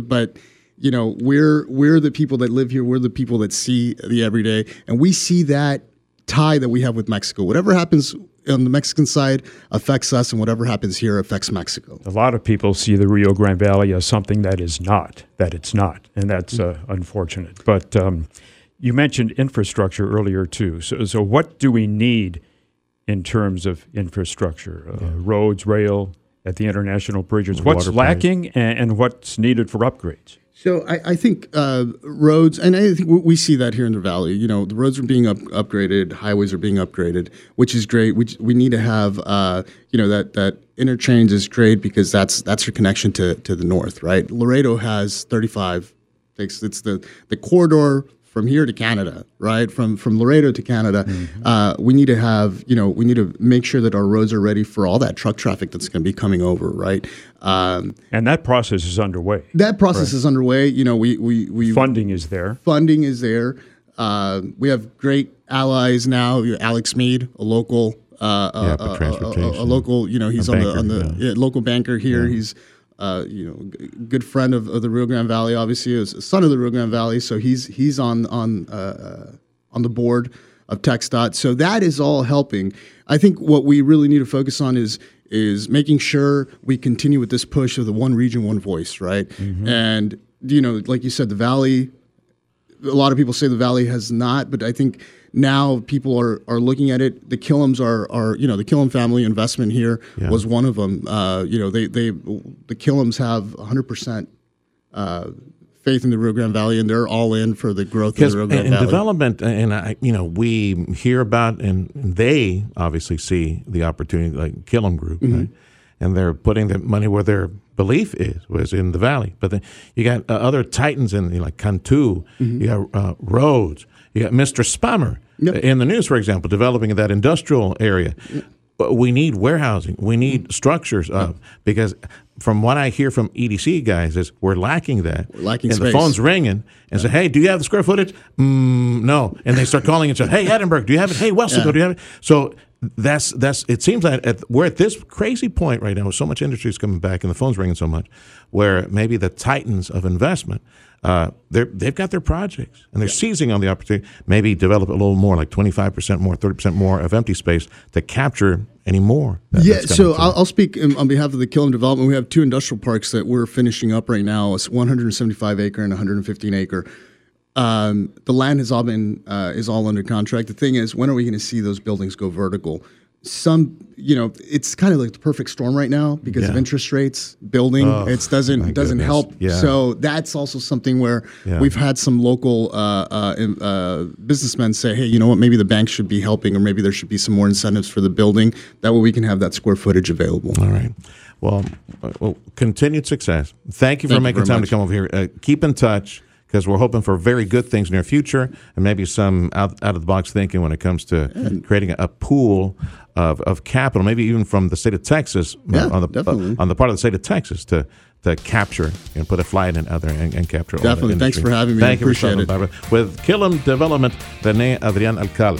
Speaker 8: But you know, we're we're the people that live here. We're the people that see the everyday, and we see that tie that we have with Mexico. Whatever happens on the Mexican side affects us, and whatever happens here affects Mexico.
Speaker 4: a lot of people see the Rio Grande Valley as something that is not, that it's not, and that's uh, unfortunate. But um, you mentioned infrastructure earlier too. So, so what do we need in terms of infrastructure? Uh, Roads, rail, at the international bridges. What's lacking, and, and what's needed for upgrades?
Speaker 8: So I, I think uh, roads, and I think we- see that here in the valley. You know, the roads are being up, upgraded, highways are being upgraded, which is great. We, we need to have, uh, you know, that that interchange is great because that's that's your connection to to the north, right? Laredo has 35. Takes it's the the corridor from here to Canada, right? From from Laredo to Canada, uh, we need to have, you know, we need to make sure that our roads are ready for all that truck traffic that's going to be coming over, right? Um,
Speaker 4: And that process is underway.
Speaker 8: that process is underway. You know, we we we
Speaker 4: Funding is there.
Speaker 8: funding is there. Uh, we have great allies now. Alex Meade, a local, uh,
Speaker 2: Yeah,
Speaker 8: a- a, a local. You know, he's on the on the
Speaker 2: yeah.
Speaker 8: yeah, local banker here. He's uh, you know g- good friend of, of the Rio Grande Valley. Obviously, is a son of the Rio Grande Valley, so he's he's on on uh, uh, on the board of TxDOT. So that is all helping. I think what we really need to focus on is is making sure we continue with this push of the one region, one voice, right?
Speaker 2: Mm-hmm.
Speaker 8: And you know, like you said, the valley a lot of people say the valley has not, but I think now people are, are looking at it. The Killams are, are you know the Killam family investment here
Speaker 2: Yeah.
Speaker 8: was one of them. Uh, you know they they the Killams have 100 percent uh, faith in the Rio Grande Valley, and they're all in for the growth of the Rio Grande Valley.
Speaker 2: development, and I, you know, we hear about, and they obviously see the opportunity, like Killam Group,
Speaker 8: Mm-hmm.
Speaker 2: right? and they're putting the money where their belief is, was in the valley. But then you got uh, other titans in you know, like Cantu, you got uh, Rhodes, you got Mr.
Speaker 8: Spamer. Yep.
Speaker 2: in the news, for example, developing that industrial area. We need warehousing. We need structures up because, from what I hear from EDC guys, is we're lacking that.
Speaker 8: We're lacking
Speaker 2: and the phone's ringing and say, "Hey, do you have the square footage?" Mm, no, and they start calling and say, "Hey, Edinburg, do you have it? Hey, Wesco, do you have it?" So that's that's. It seems like at, we're at this crazy point right now. With so much industry is coming back and the phone's ringing so much, where maybe the titans of investment. Uh, they're, they've got their projects and they're seizing on the opportunity. Maybe develop a little more, like twenty five percent more, thirty percent more of empty space to capture any more. that-
Speaker 8: Yeah, so. I'll, I'll speak on behalf of the Killam Development. We have two industrial parks that we're finishing up right now. It's 175 acre and 115 acre. Um, the land has all been uh, is all under contract. The thing is, when are we going to see those buildings go vertical? Some, you know, it's kind of like the perfect storm right now because of interest rates. Building
Speaker 2: Oh,
Speaker 8: it doesn't doesn't
Speaker 2: goodness.
Speaker 8: help.
Speaker 2: Yeah.
Speaker 8: So that's also something where
Speaker 2: Yeah.
Speaker 8: we've had some local uh, uh, uh, businessmen say, hey, you know what? Maybe the bank should be helping, or maybe there should be some more incentives for the building. That way, we can have that square footage available.
Speaker 2: All right. Well, uh, well continued success. Thank you for
Speaker 8: Thank
Speaker 2: making
Speaker 8: very
Speaker 2: time
Speaker 8: much.
Speaker 2: to come over here. Uh, keep in touch because we're hoping for very good things in near future and maybe some out, out of the box thinking when it comes to creating a, pool of, of capital, maybe even from the state of Texas uh,
Speaker 8: Yeah,
Speaker 2: on the
Speaker 8: definitely.
Speaker 2: on the part of the state of Texas to to capture and put a flight in other and, and capture. all the
Speaker 8: Definitely. Thanks for having me.
Speaker 2: Thank you for stopping
Speaker 8: it.
Speaker 2: by. With Killam Development, Rene Adrian Alcal.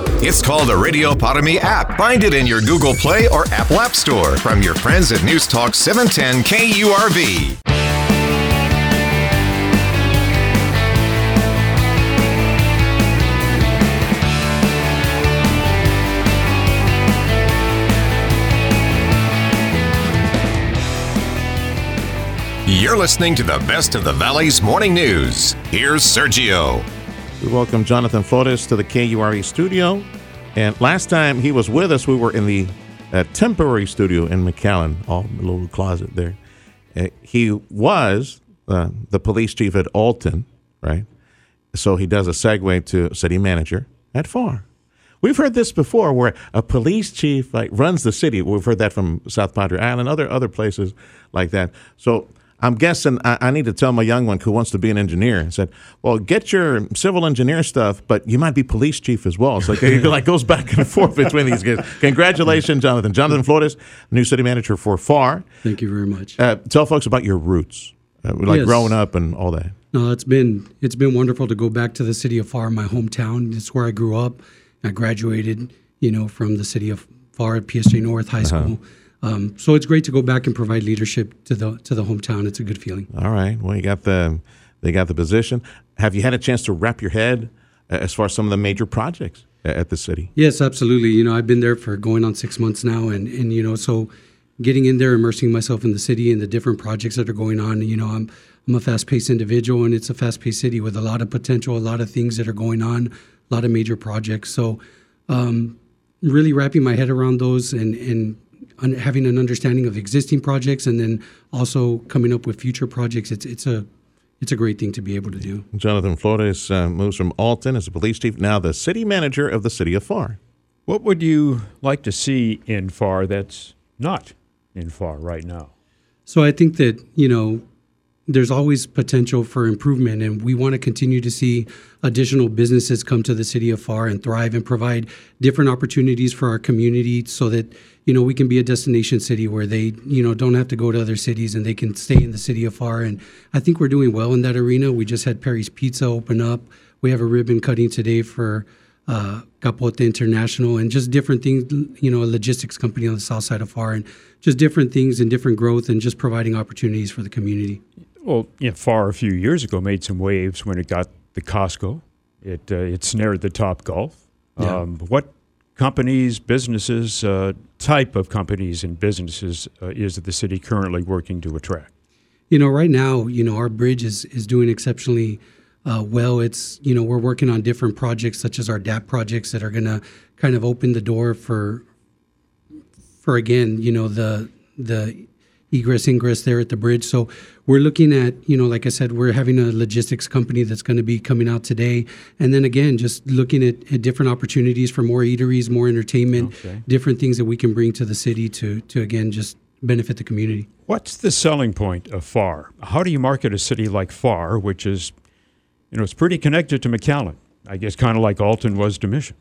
Speaker 1: It's called the Radio Para app. Find it in your Google Play or Apple App Store from your friends at News Talk 710 KURV. You're listening to the best of the Valley's morning news. Here's Sergio.
Speaker 2: We welcome Jonathan Flores to the KURV studio. And last time he was with us, we were in the uh, temporary studio in McAllen, all little closet there. Uh, he was uh, the police chief at Alton, right? So he does a segue to city manager at Pharr. We've heard this before, where a police chief like runs the city. We've heard that from South Padre Island, other other places like that. So I'm guessing I, I need to tell my young one who wants to be an engineer. I said, "Well, get your civil engineer stuff, but you might be police chief as well." So like it like goes back and forth between these guys. Congratulations, Jonathan. Jonathan Flores, new city manager for Pharr.
Speaker 9: Thank you very much.
Speaker 2: Uh, tell folks about your roots, uh, like
Speaker 9: Yes.
Speaker 2: growing up and all that.
Speaker 9: No, it's been it's been wonderful to go back to the city of Pharr, my hometown. It's where I grew up. I graduated, you know, from the city of Pharr at PSJA North High School. Um, so it's great to go back and provide leadership to the to the hometown. It's a good feeling.
Speaker 2: All right. Well, you got the they got the position. Have you had a chance to wrap your head uh, as far as some of the major projects at the city?
Speaker 9: Yes, absolutely. You know, I've been there for going on six months now, and and you know, so getting in there, immersing myself in the city and the different projects that are going on. You know, I'm I'm a fast-paced individual, and it's a fast-paced city with a lot of potential, a lot of things that are going on, a lot of major projects. So, um, really wrapping my head around those and and un- having an understanding of existing projects, and then also coming up with future projects. It's it's a it's a great thing to be able to do.
Speaker 2: Jonathan Flores uh, moves from Alton as a police chief, now the city manager of the city of Pharr.
Speaker 4: What would you like to see in Pharr that's not in Pharr right now?
Speaker 9: So I think that, you know, there's always potential for improvement, and we want to continue to see additional businesses come to the city of Pharr and thrive and provide different opportunities for our community so that, you know, we can be a destination city where they, you know, don't have to go to other cities and they can stay in the city of Pharr. And I think we're doing well in that arena. We just had Perry's Pizza open up. We have a ribbon cutting today for uh, Capote International and just different things, you know, a logistics company on the south side of Pharr and just different things and different growth and just providing opportunities for the community.
Speaker 4: Well, yeah, Pharr a few years ago made some waves when it got the Costco. It uh, it snared the Top Golf.
Speaker 9: Yeah.
Speaker 4: Um, what companies, businesses, uh, type of companies and businesses uh, is that the city currently working to attract?
Speaker 9: You know, right now, you know, our bridge is is doing exceptionally uh, well. It's you know we're working on different projects such as our DAP projects that are going to kind of open the door for for again, you know, the the egress ingress there at the bridge. So we're looking at, you know, like I said, we're having a logistics company that's going to be coming out today, and then again, just looking at, at different opportunities for more eateries, more entertainment,
Speaker 4: Okay.
Speaker 9: different things that we can bring to the city to to again just benefit the community.
Speaker 4: What's the selling point of Pharr? How do you market a city like Pharr, which is, you know, it's pretty connected to McAllen? I guess kind of like Alton was to Mission.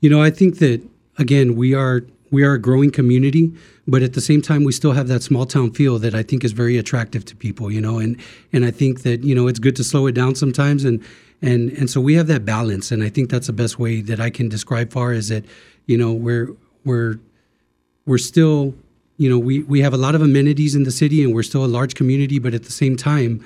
Speaker 9: You know, I think that again, we are we are a growing community, but at the same time, we still have that small town feel that I think is very attractive to people. You know, and and I think that you know it's good to slow it down sometimes, and and and so we have that balance, and I think that's the best way that I can describe Pharr is that you know we're we're we're still you know we we have a lot of amenities in the city, and we're still a large community, but at the same time,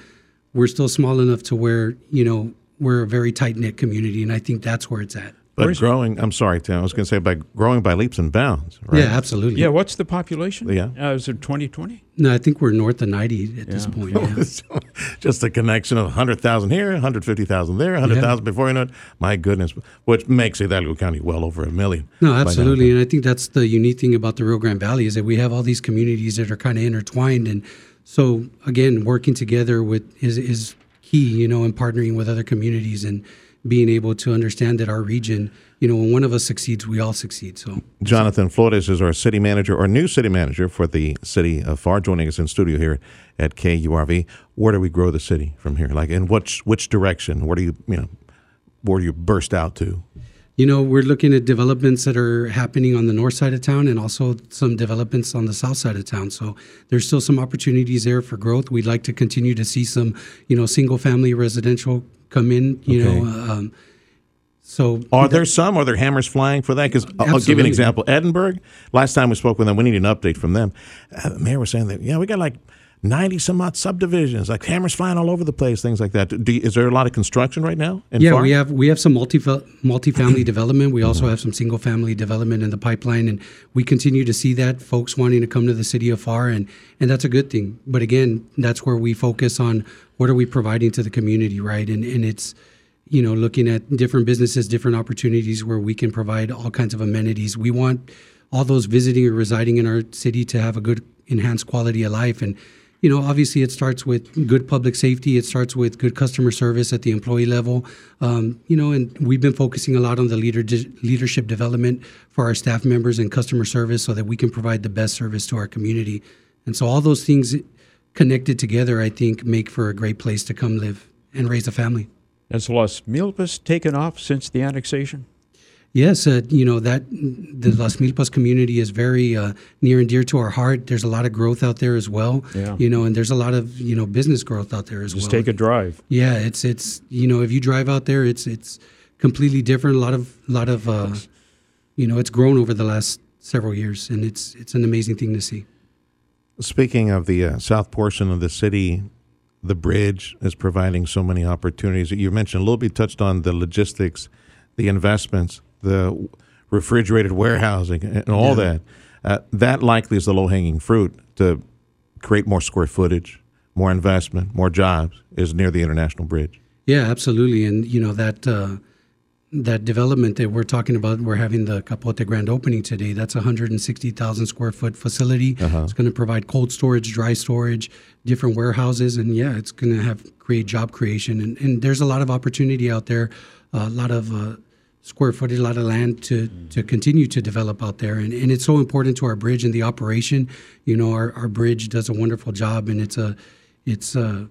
Speaker 9: we're still small enough to where you know we're a very tight knit community, and I think that's where it's at.
Speaker 2: But growing, I'm sorry, Tim. I was going to say by growing by leaps and bounds. Right?
Speaker 9: Yeah, absolutely.
Speaker 4: Yeah, what's the population?
Speaker 2: Yeah.
Speaker 4: Uh, is it 2020?
Speaker 9: No, I think we're north of 90 at this point. Yeah.
Speaker 2: Just a connection of 100,000 here, 150,000 there, 100,000 before you know it. My goodness, which makes Hidalgo County well over a million.
Speaker 9: No, absolutely, and I think that's the unique thing about the Rio Grande Valley is that we have all these communities that are kind of intertwined, and so again, working together with is is key, you know, and partnering with other communities and being able to understand that our region, you know, when one of us succeeds, we all succeed. So
Speaker 2: Jonathan Flores is our city manager, or new city manager for the city of Pharr, joining us in studio here at KURV. Where do we grow the city from here? Like, in which which direction? Where do you you know where do you burst out to?
Speaker 9: You know, we're looking at developments that are happening on the north side of town and also some developments on the south side of town. So there's still some opportunities there for growth. We'd like to continue to see some, you know, single family residential come in, you
Speaker 2: Okay.
Speaker 9: know. Um, so
Speaker 2: Are there some? Are there hammers flying for that? Because I'll, I'll give you an example. Edinburg. Last time we spoke with them, we need an update from them. Uh, the mayor was saying that yeah, we got like ninety some odd subdivisions, like hammers flying all over the place, things like that. Do you, is there a lot of construction right now? In
Speaker 9: yeah,
Speaker 2: Pharr?
Speaker 9: we have we have some multi multifamily development. We also uh-huh. have some single family development in the pipeline, and we continue to see that folks wanting to come to the city of Pharr, and and that's a good thing. But again, that's where we focus on what are we providing to the community, right? And and it's you know looking at different businesses, different opportunities where we can provide all kinds of amenities. We want all those visiting or residing in our city to have a good enhanced quality of life and you know, obviously it starts with good public safety. It starts with good customer service at the employee level. Um, you know, and we've been focusing a lot on the leader leadership development for our staff members and customer service so that we can provide the best service to our community. And so all those things connected together, I think, make for a great place to come live and raise a family.
Speaker 4: Has Las Milpas taken off since the annexation?
Speaker 9: Yes, uh, you know that the Las Milpas community is very uh, near and dear to our heart. There's a lot of growth out there as well.
Speaker 4: Yeah.
Speaker 9: You know, and there's a lot of you know business growth out there as
Speaker 4: Just
Speaker 9: well.
Speaker 4: Just take a drive.
Speaker 9: Yeah, it's it's you know if you drive out there, it's it's completely different. A lot of lot of uh, you know it's grown over the last several years, and it's it's an amazing thing to see.
Speaker 2: Speaking of the uh, south portion of the city, the bridge is providing so many opportunities. You mentioned a little bit, touched on the logistics, the investments, the refrigerated warehousing, and all that. Uh, that likely is the low hanging fruit to create more square footage, more investment, more jobs is near the international bridge.
Speaker 9: Yeah, absolutely, and you know that uh, that development that we're talking about, we're having the Capote grand opening today. That's a 160,000 square foot facility. It's going to provide cold storage, dry storage, different warehouses, and yeah, it's going to have create job creation. And, and there's a lot of opportunity out there, a lot of uh, square footage, a lot of land to to continue to develop out there. And, and it's so important to our bridge and the operation. You know, our, our bridge does a wonderful job, and it's a it's a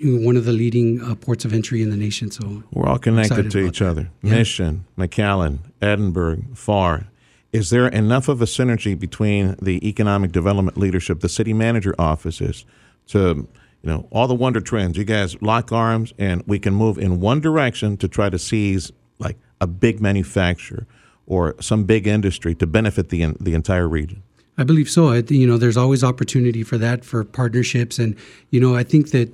Speaker 9: one of the leading uh, ports of entry in the nation. So
Speaker 2: We're all connected to each
Speaker 9: that.
Speaker 2: other.
Speaker 9: Yeah.
Speaker 2: Mission, McAllen, Edinburg, Pharr. Is there enough of a synergy between the economic development leadership, the city manager offices, to you know all the wonder trends? You guys lock arms, and we can move in one direction to try to seize like a big manufacturer or some big industry to benefit the the entire region.
Speaker 9: I believe so. I, you know, there's always opportunity for that for partnerships, and you know, I think that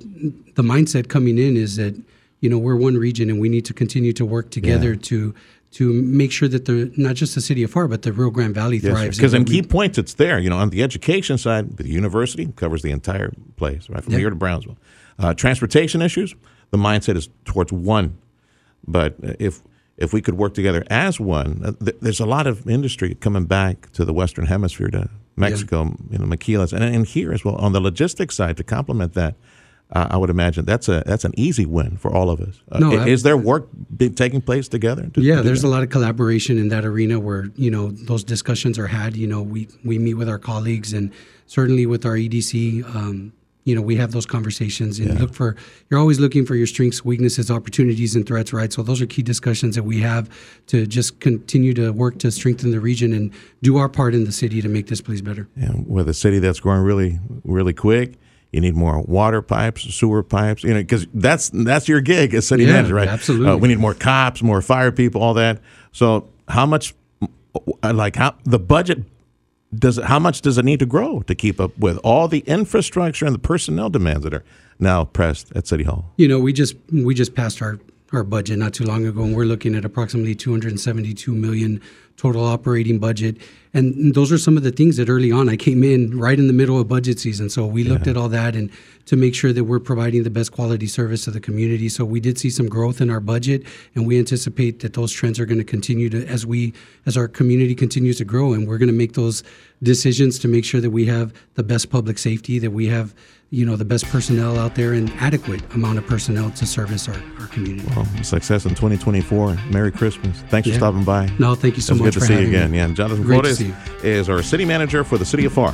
Speaker 9: the mindset coming in is that you know we're one region and we need to continue to work together
Speaker 2: Yeah.
Speaker 9: to to make sure that the not just the city of Pharr but the Rio Grande Valley thrives.
Speaker 2: Because in key points, it's there. You know, on the education side, the university covers the entire place, right from here to Brownsville. Uh, transportation issues, the mindset is towards one. But if if we could work together as one, uh, th- there's a lot of industry coming back to the Western Hemisphere, to Mexico, you know, maquilas, and, and here as well. On the logistics side, to complement that, uh, I would imagine that's a that's an easy win for all of us. Uh,
Speaker 9: No,
Speaker 2: i-
Speaker 9: I-
Speaker 2: is there work taking place together? to-
Speaker 9: yeah,
Speaker 2: to
Speaker 9: there's
Speaker 2: that?
Speaker 9: a lot of collaboration in that arena where you know those discussions are had. You know, we we meet with our colleagues and certainly with our EDC. Um, you know, we have those conversations and look for. You're always looking for your strengths, weaknesses, opportunities, and threats, right? So those are key discussions that we have to just continue to work to strengthen the region and do our part in the city to make this place better.
Speaker 2: And with a city that's growing really, really quick, you need more water pipes, sewer pipes. You know, because that's that's your gig as city
Speaker 9: Yeah,
Speaker 2: manager, right?
Speaker 9: absolutely.
Speaker 2: Uh, we need more cops, more fire people, all that. So, how much, uh, like, how the budget does? it, How much does it need to grow to keep up with all the infrastructure and the personnel demands that are now pressed at City Hall?
Speaker 9: You know, we just we just passed our our budget not too long ago, and we're looking at approximately 272 million total operating budget. And those are some of the things that early on I came in right in the middle of budget season. So we looked at all that and to make sure that we're providing the best quality service to the community. So we did see some growth in our budget, and we anticipate that those trends are going to continue to as we as our community continues to grow, and we're going to make those decisions to make sure that we have the best public safety, that we have you know the best personnel out there and adequate amount of personnel to service our, our community.
Speaker 2: Well, success in 2024. Merry Christmas. Thanks
Speaker 9: Yeah.
Speaker 2: for stopping by.
Speaker 9: No, thank you so
Speaker 2: It's
Speaker 9: much
Speaker 2: good to
Speaker 9: for
Speaker 2: see you
Speaker 9: having me.
Speaker 2: again. Yeah, Jonathan
Speaker 9: Great
Speaker 2: is our city manager for the city of Pharr.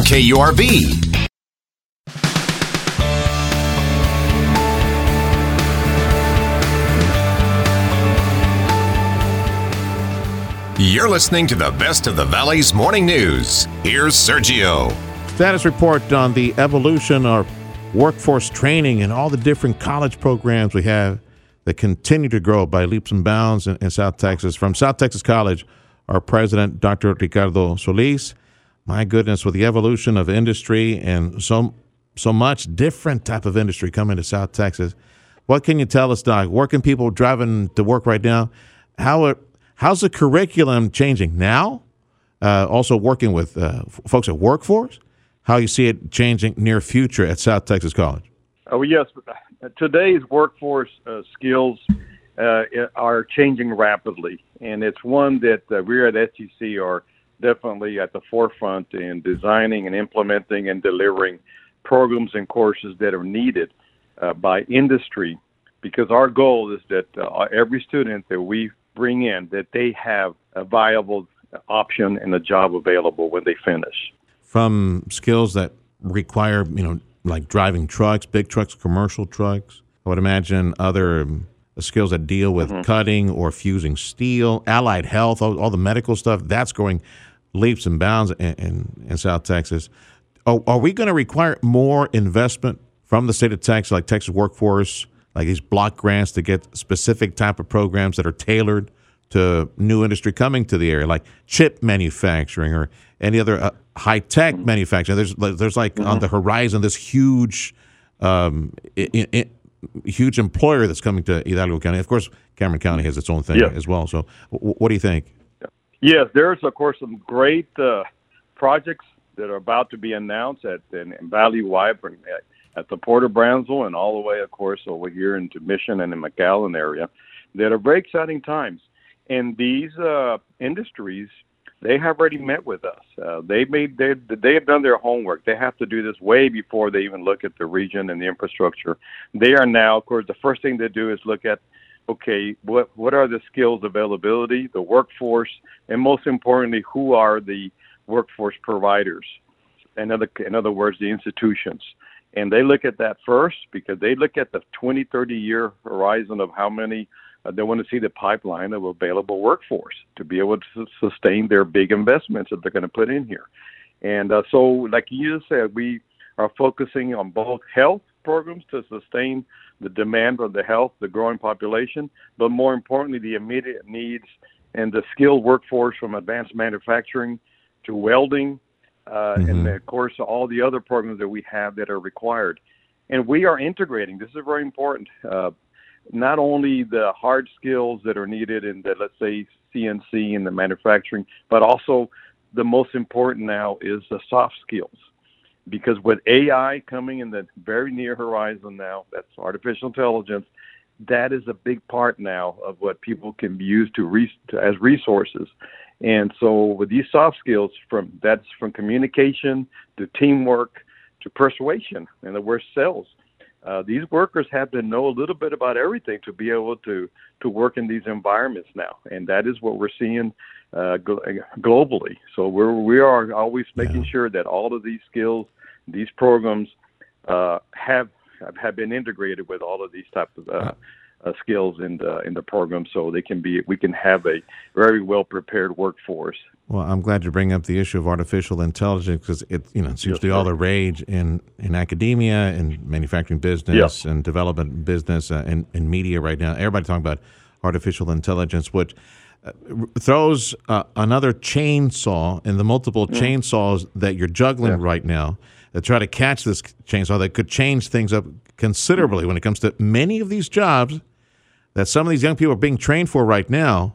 Speaker 1: KURV. You're listening to the best of the Valley's morning news. Here's Sergio.
Speaker 2: Status report on the evolution of workforce training and all the different college programs we have that continue to grow by leaps and bounds in, in South Texas. From South Texas College, our president, Dr. Ricardo Solis. My goodness, with the evolution of industry and so so much different type of industry coming to South Texas, what can you tell us, Doc? Working people driving to work right now, how it, how's the curriculum changing now? Uh, also working with uh, f- folks at workforce, how you see it changing near future at South Texas College.
Speaker 10: Oh yes, today's workforce uh, skills uh, are changing rapidly, and it's one that uh, we at STC are definitely at the forefront in designing and implementing and delivering programs and courses that are needed uh, by industry, because our goal is that uh, every student that we bring in that they have a viable option and a job available when they finish.
Speaker 2: From skills that require, you know, like driving trucks, big trucks, commercial trucks. I would imagine other um, skills that deal with cutting or fusing steel, allied health, all, all the medical stuff. That's growing leaps and bounds in, in, in South Texas. Are, are we going to require more investment from the state of Texas, like Texas Workforce, like these block grants to get specific type of programs that are tailored to new industry coming to the area, like chip manufacturing or any other uh, high tech manufacturing? There's there's like on the horizon this huge, um, i- i- huge employer that's coming to Hidalgo County. Of course, Cameron County has its own thing
Speaker 10: Yeah.
Speaker 2: as well. So, w- what do you think?
Speaker 10: Yes, there's of course some great uh, projects that are about to be announced at in, in Valley and at, at the Port of Brownsville and all the way, of course, over here into Mission and the McAllen area. That are very exciting times, and these uh, industries they have already met with us. Uh, they made they they have done their homework. They have to do this way before they even look at the region and the infrastructure. They are now, of course, the first thing they do is look at okay, what what are the skills availability, the workforce, and most importantly, who are the workforce providers? In other in other words, the institutions. And they look at that first because they look at the 20, 30 year horizon of how many uh, they want to see the pipeline of available workforce to be able to sustain their big investments that they're going to put in here. And uh, so, like you said, we are focusing on both health programs to sustain the demand of the health, the growing population, but more importantly, the immediate needs and the skilled workforce from advanced manufacturing to welding, uh, and of course, all the other programs that we have that are required. And we are integrating, this is very important, uh, not only the hard skills that are needed in the, let's say, CNC and the manufacturing, but also the most important now is the soft skills because with AI coming in the very near horizon now, that's artificial intelligence. That is a big part now of what people can use to, re- to as resources. And so with these soft skills, from that's from communication to teamwork to persuasion, and the word sales. Uh, these workers have to know a little bit about everything to be able to to work in these environments now, and that is what we're seeing uh, globally. So we're we are always making yeah. sure that all of these skills, these programs, uh, have have been integrated with all of these types of uh, skills in the in the program, so they can be we can have a very well prepared workforce.
Speaker 2: Well, I'm glad you bring up the issue of artificial intelligence because it you know it seems to be all the rage in in academia and manufacturing business and development business uh, and, and media right now. Everybody talking about artificial intelligence, which uh, throws uh, another chainsaw in the multiple mm. chainsaws that you're juggling yeah. right now to try to catch this chainsaw that could change things up considerably when it comes to many of these jobs that some of these young people are being trained for right now,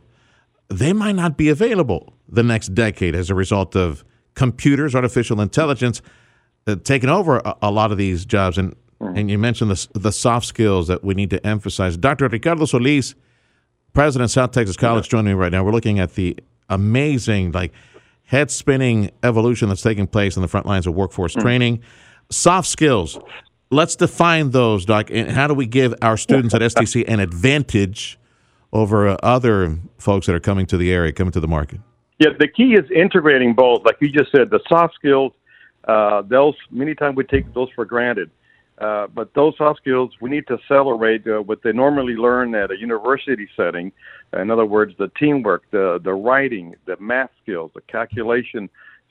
Speaker 2: they might not be available the next decade as a result of computers, artificial intelligence uh, taking over a, a, lot of these jobs. And and you mentioned the the soft skills that we need to emphasize. Dr. Ricardo Solis, president of South Texas College, yeah. joining me right now. We're looking at the amazing, like head spinning evolution that's taking place in the front lines of workforce mm. training. Soft skills let's define those, Doc. And how do we give our students at STC an advantage over uh, other folks that are coming to the area, coming to the market?
Speaker 10: Yeah, the key is integrating both. Like you just said, the soft skills, uh, those many times we take those for granted. Uh, but those soft skills we need to accelerate uh, what they normally learn at a university setting. In other words, the teamwork, the the writing, the math skills, the calculation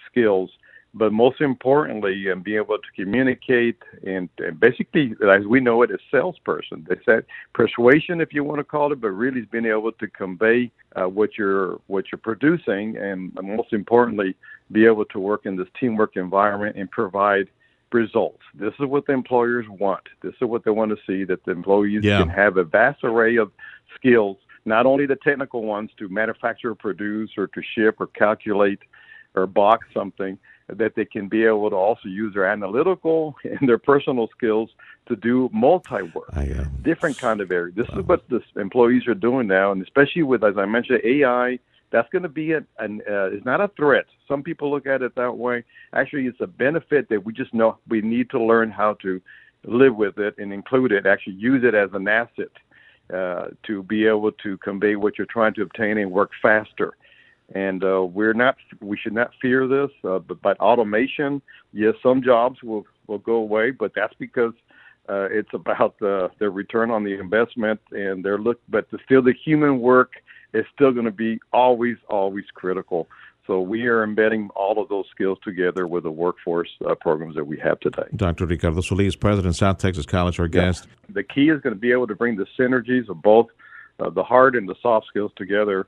Speaker 10: skills, but most importantly, and being able to communicate and, and, basically, as we know it, a salesperson. They said persuasion, if you want to call it, but really is being able to convey uh, what you're what you're producing, and most importantly, be able to work in this teamwork environment and provide results. This is what the employers want. This is what they want to see that the employees yeah. can have a vast array of skills, not only the technical ones to manufacture, produce, or to ship or calculate or box something that they can be able to also use their analytical and their personal skills to do multi work, uh, different kind of area. This wow. is what the employees are doing now, and especially with, as I mentioned, AI. That's going to be an, an uh, it's not a threat. Some people look at it that way. Actually, it's a benefit that we just know we need to learn how to live with it and include it. Actually, use it as an asset uh, to be able to convey what you're trying to obtain and work faster and uh, we're not we should not fear this uh, but, but automation yes some jobs will will go away but that's because uh, it's about the the return on the investment and they're look but the, still the human work is still going to be always always critical so we are embedding all of those skills together with the workforce uh, programs that we have today.
Speaker 2: Dr. Ricardo Solis, President of South Texas College, our guest.
Speaker 10: The key is going to be able to bring the synergies of both uh, the hard and the soft skills together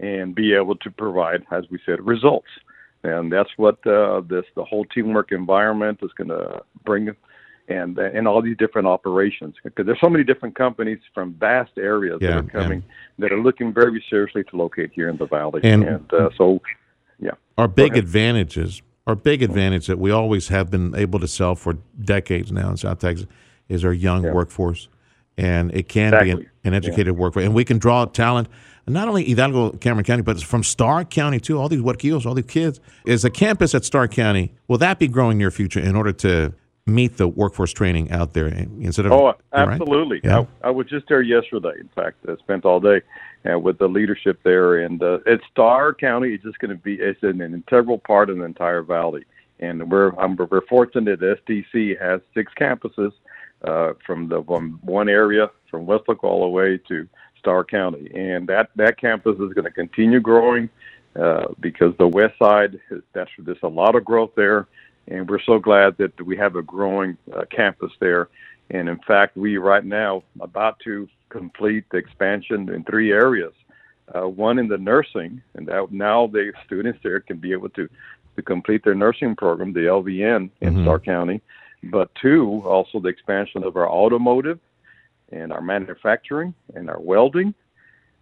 Speaker 10: and be able to provide, as we said, results. And that's what uh, this the whole teamwork environment is going to bring, and and all these different operations because there's so many different companies from vast areas yeah, that are coming that are looking very seriously to locate here in the valley. And, and uh, so, yeah,
Speaker 2: our big advantages, our big advantage that we always have been able to sell for decades now in South Texas is our young yeah. workforce, and it can exactly. be an, an educated yeah. workforce, and we can draw talent not only Hidalgo, Cameron County, but from Starr County too. All these Huerquillos, all these kids. Is a campus at Starr County? Will that be growing near future in order to meet the workforce training out there instead of?
Speaker 10: Oh, absolutely. Right? Yeah. I, I, was just there yesterday. In fact, I spent all day uh, with the leadership there, and uh, at Starr County, it's just going to be it's an, an integral part of the entire valley. And we're I'm, we're fortunate that STC has six campuses uh, from the from one area from Weslaco all the way to Starr County, and that that campus is going to continue growing uh, because the west side is, that's there's a lot of growth there, and we're so glad that we have a growing uh, campus there. And in fact, we right now about to complete the expansion in three areas. Uh, one in the nursing, and that now the students there can be able to to complete their nursing program, the LVN in mm-hmm. Starr County. But two, also the expansion of our automotive and our manufacturing and our welding.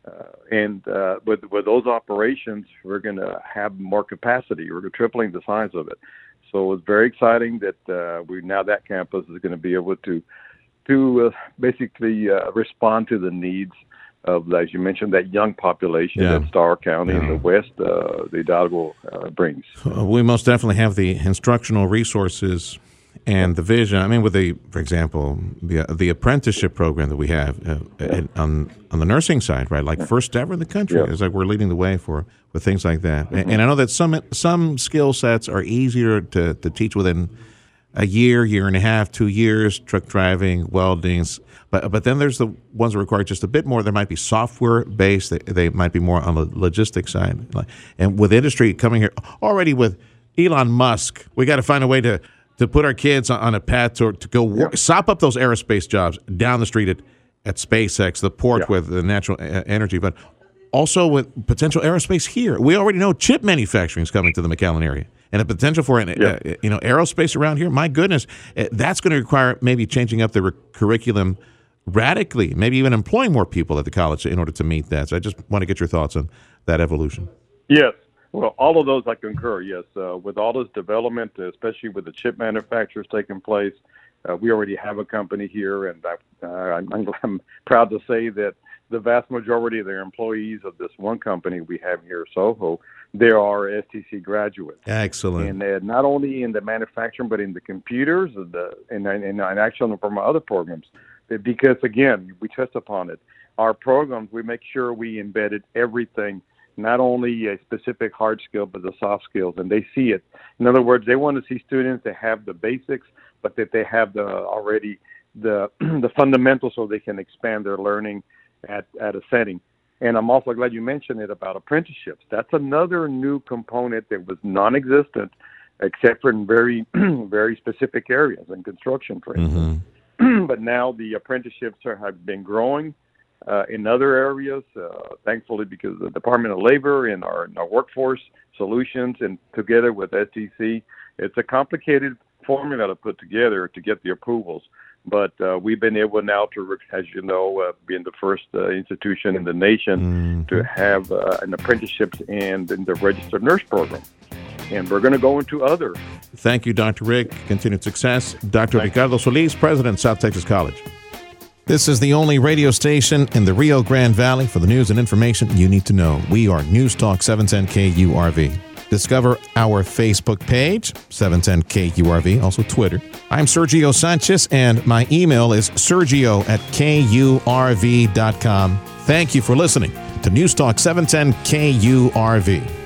Speaker 10: Uh, and uh, with with those operations, we're going to have more capacity. We're tripling the size of it. So it's very exciting that uh, we now that campus is going to be able to to uh, basically uh, respond to the needs of, as you mentioned, that young population yeah. that Starr County yeah. in the west, uh, the Hidalgo brings.
Speaker 2: we most definitely have the instructional resources and the vision. I mean, with the, for example, the the apprenticeship program that we have uh, in- on on the nursing side, right? Like first ever in the country.
Speaker 10: Yeah.
Speaker 2: It's like we're leading the way for with things like that.
Speaker 10: Mm-hmm.
Speaker 2: And, and I know that some some skill sets are easier to to teach within a year, year and a half, two years, truck driving, welding. But but then there's the ones that require just a bit more. There might be software based. They, they might be more on the logistics side. And with industry coming here already with Elon Musk, we got to find a way to to put our kids on, on a path to to go work, sop up those aerospace jobs down the street at at SpaceX, the port with the natural energy, but also with potential aerospace here. We already know chip manufacturing is coming to the McAllen area, and the potential for an, uh, you know aerospace around here. My goodness, uh, that's going to require maybe changing up the re- curriculum radically, maybe even employing more people at the college in order to meet that. So I just want to get your thoughts on that evolution.
Speaker 10: Yes. Well, all of those I concur. Yes, uh, with all this development, uh, especially with the chip manufacturers taking place, uh, we already have a company here, and I, uh, I'm, I'm, I'm proud to say that the vast majority of their employees of this one company we have here, Soho, they are STC graduates.
Speaker 2: Excellent.
Speaker 10: And uh, not only in the manufacturing, but in the computers, and the and and, and actually from other programs, because again, we touched upon it. Our programs, we make sure we embedded everything, not only a specific hard skill, but the soft skills, and they see it. In other words, they want to see students that have the basics, but that they have the already the the fundamentals, so they can expand their learning at at a setting. And I'm also glad you mentioned it about apprenticeships. That's another new component that was non-existent, except for in very, very specific areas in construction, for instance. Mm-hmm. but now the apprenticeships are, have been growing uh, in other areas, uh, thankfully, because the Department of Labor and our, and our workforce solutions, and together with STC, it's a complicated formula to put together to get the approvals. But uh, we've been able now to, as you know, uh, being the first uh, institution in the nation to have uh, an apprenticeship and in the registered nurse program. And we're going to go into other
Speaker 2: Thank you, Dr. Rick. Continued success. Dr. Ricardo Solis, President, South Texas College. This is the only radio station in the Rio Grande Valley for the news and information you need to know. We are News Talk 710 KURV. Discover our Facebook page, 710 KURV, also Twitter. I'm Sergio Sanchez, and my email is sergio at KURV.com. Thank you for listening to News Talk 710 KURV.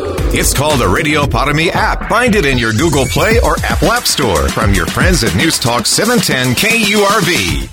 Speaker 1: It's called the Radio Para app. Find it in your Google Play or Apple App Store from your friends at News Talk 710 KURV.